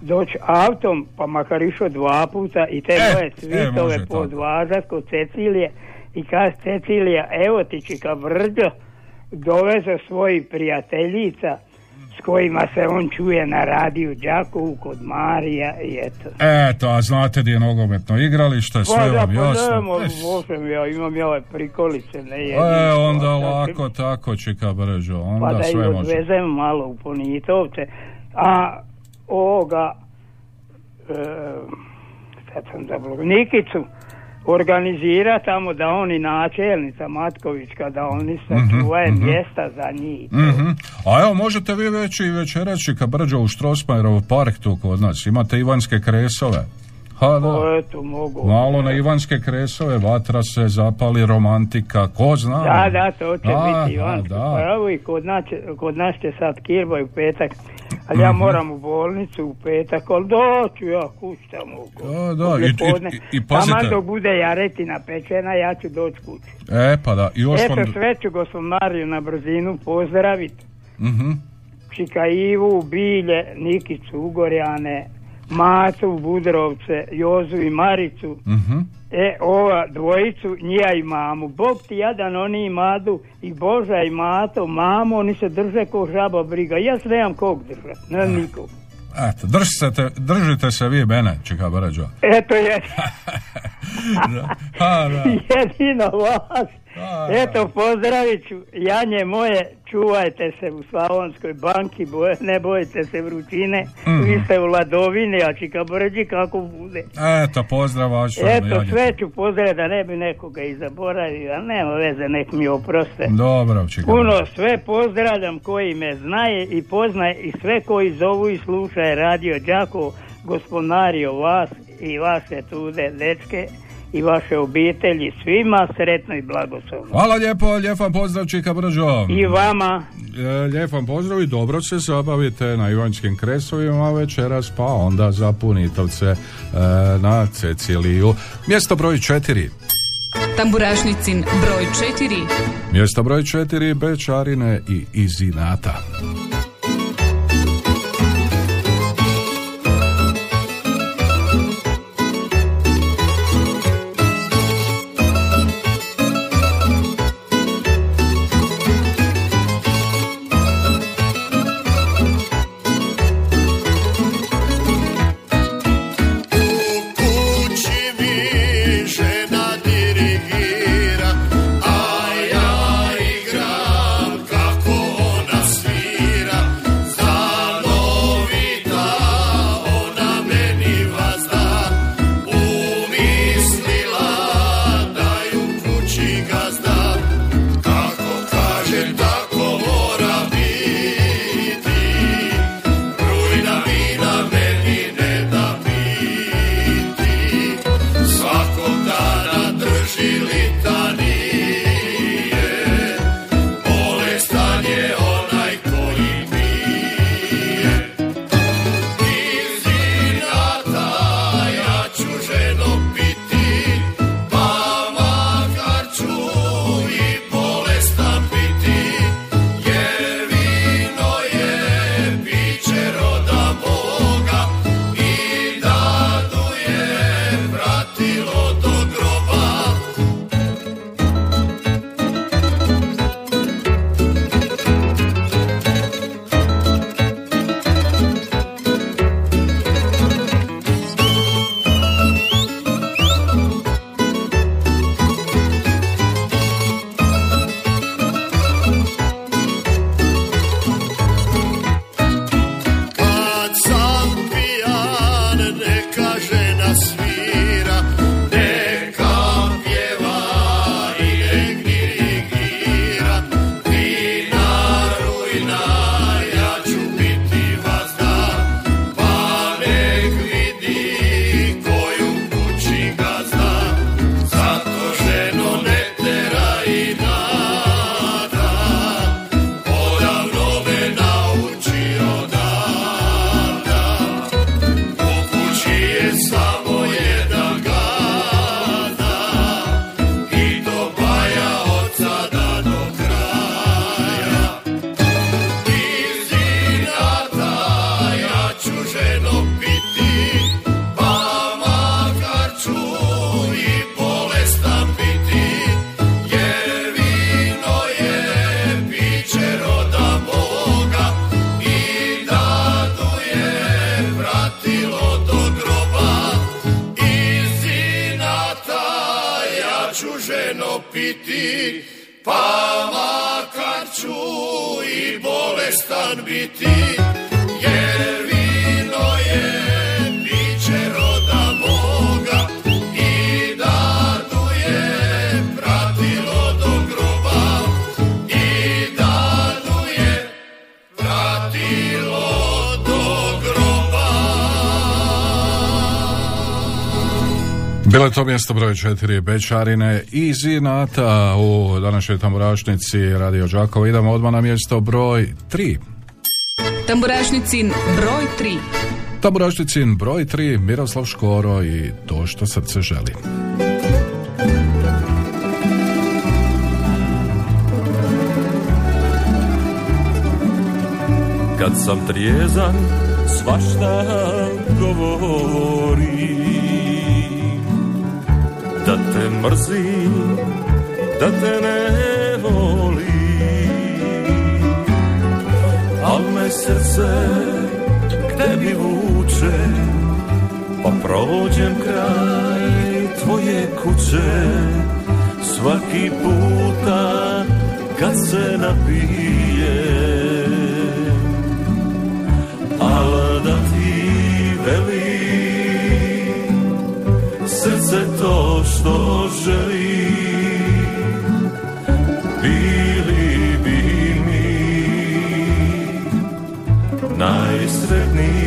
doći autom, pa makar išao dva puta i te E, moje e, može tako. podvažat kod Cecilije i kaže Cecilija, evo ti čika vrđo, doveze svojih prijateljica s kojima se on čuje na radiju Đakovu kod Marija i eto. Eto, a znate gdje je nogometno igralište, Pa sve da, vam pa jasno. nemo, možem ja, imam ja ove prikolice, ne jedin. E, onda Pa, lako tako, čika Pa onda da ih sve može. odvezem malo u Ponitovce. A ovoga, e, sad sam zablo, Nikicu organizira tamo da oni načelnica Matkovićka, da oni se Mhm, čuvaju mhm. mjesta za njih. Mhm. A evo, možete vi već i večeras čika Brđo u Štrosmajerov park tu kod nas. Imate Ivanske kresove. Ha, da. O, eto, mogu. Malo na Ivanske kresove, vatra se zapali, romantika, ko zna. Da, da, to će Da, biti da, Ivanski. da. Pa evo i kod nas, kod nas će sad kirbaj u petak, ali ja Mhm. moram u bolnicu u petak, ali doću ja kući tamo. Da, da, i- i- i- pazite. Taman dok bude jaretina pečena, ja ću doći kući. E, pa da, i još Eto, vam... sve ću gospod Mariju na brzinu pozdraviti. Mhm. Čika Ivu, Bilje, Nikicu, Ugorjane, Matu, Budrovce, Jozu i Maricu. Mhm. E, ova dvojicu, njija i mamu. Bog ti jadan, oni i Madu i Boža i Mato, mamu, oni se drže ko žaba briga. Ja se nemam kog držat, ne nikog. Eto, držite, držite se vi mene, čika Brđo. Eto je, Ha, (laughs) da. (laughs) jedino vas. Eto, pozdravit ću, Janje moje, čuvajte se u Slavonskoj banki, boje, ne bojite se vrućine, Mhm. vi ste u Ladovini, a čika brđi kako bude. Eto, pozdrav vaš. Eto, sve ću pozdraviti da ne bi nekoga i zaboravio, ali nema veze, nek mi oproste. Dobro, Puno sve pozdravljam koji me znaje i poznaje i sve koji zovu i slušaju radio Đakovo, gospodario vas i vaše tude dečke i vaše obitelji, svima sretno i blagoslovno. Hvala lijepo, lijep vam pozdrav, čika Brđo. I vama. E, Lijep vam pozdrav i dobro se zabavite na Ivanskim kresovima večeras, pa onda za Punitovce e, na Ceciliju. Mjesto broj četiri. Tamburašnicin broj 4. Mjesto broj četiri, Bečarine i Izinata. Ću i bolestan biti, Bilo je to mjesto broj četiri Bečarine i Zinata u današnjoj tamburašnici Radio Đakovo. Idemo odmah na mjesto broj tri. Tamburašnicin broj 3. Tamburašnicin broj tri Miroslav Škoro i to što srce želi. Kad sam trijezan, svašta govori Da te mrzim, da te ne volim Al me srce k tebi vuče Pa prođem kraj tvoje kuće. Svaki puta kad se napijem Srce to što želi. Bili bi mi Najsretniji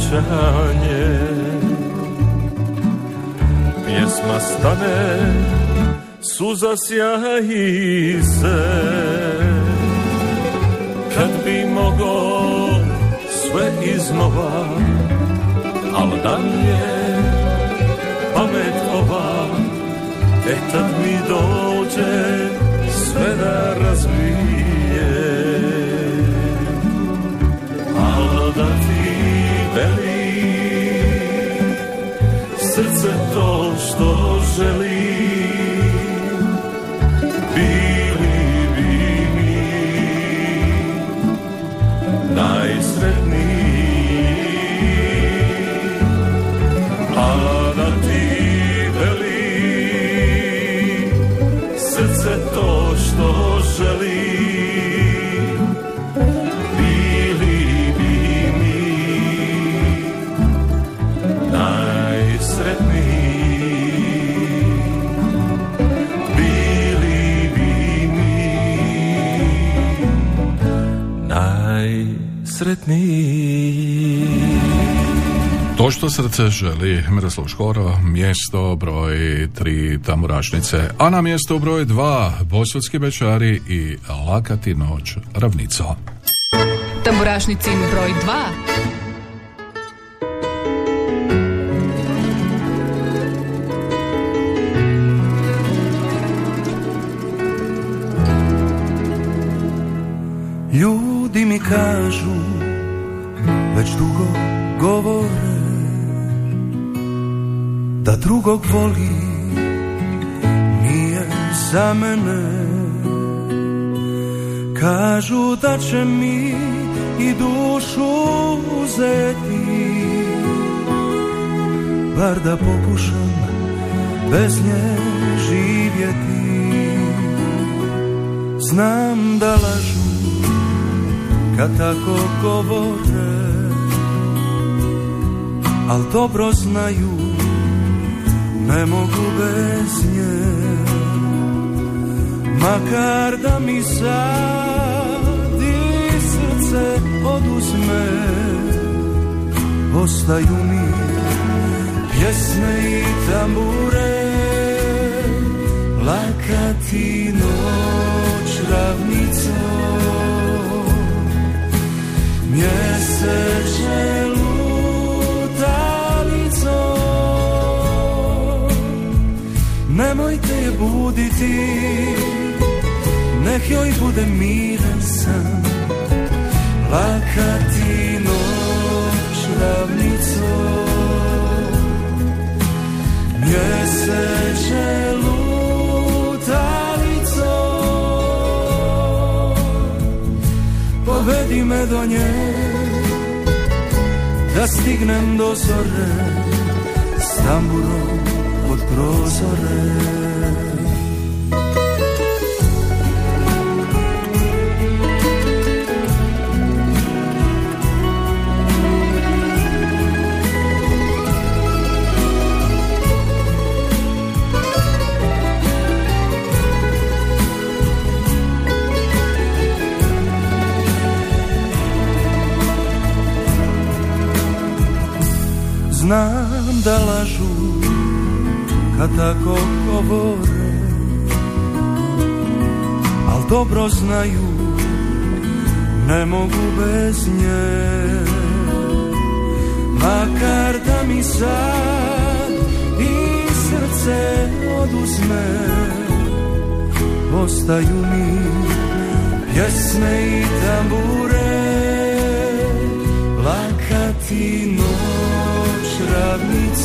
sjećanje Pjesma stane, suza sjaji se. Kad bi mogo sve iznova Al da mi je pamet ova E tad mi dođe najsretniji To što srce želi Miroslav Škoro, mjesto broj tri Tamburašnice, a na mjesto broj dva Bosutski Bečari i Lakati noć ravnica. Tamburašnicin broj 2. Da će mi i dušu uzeti. Bar da pokušam bez nje živjeti. Znam da lažu kad tako govore Al dobro znaju ne mogu bez nje. Makar da mi sad srce oduzme. Ostaju mi pjesme i tambure. Lakati noć ravnicom mjeseče lutalicom nemojte je buditi nek joj bude san lakati noć ravnicom mjeseče me do nje da stignem do zore s tamburom pod prozore Znam da lažu kad tako govore Al dobro znaju ne mogu bez nje. Makar da mi sad i srce oduzme Ostaju mi pjesme i tambure Lakati noć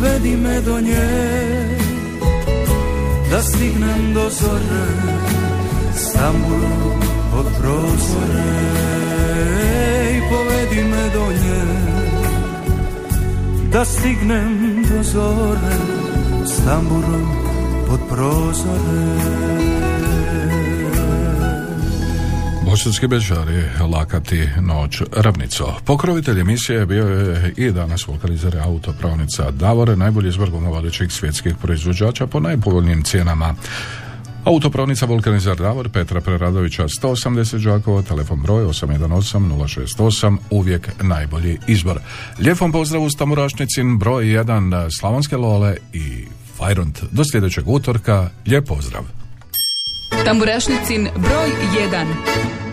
Povedi me do nje Da stignem do zore S tamburom pod prozore. I povedi me do nje Da stignem do zore S tamburom pod prozore Bosanski bežari, lakati noć ravnico. Pokrovitelj emisije bio je i danas vulkanizer autopravnica Davore, najbolji izbor vodećih svjetskih proizvođača po najpovoljnijim cijenama. Autopravnica Vulkanizer Davor Petra Preradovića 180 Đakova, telefon broj 818 068, uvijek najbolji izbor. Lijepom pozdrav uz Tamurašnicin broj 1 Slavonske Lole i Fajront. Do sljedećeg utorka, lijep pozdrav. Tamburašnicin broj 1.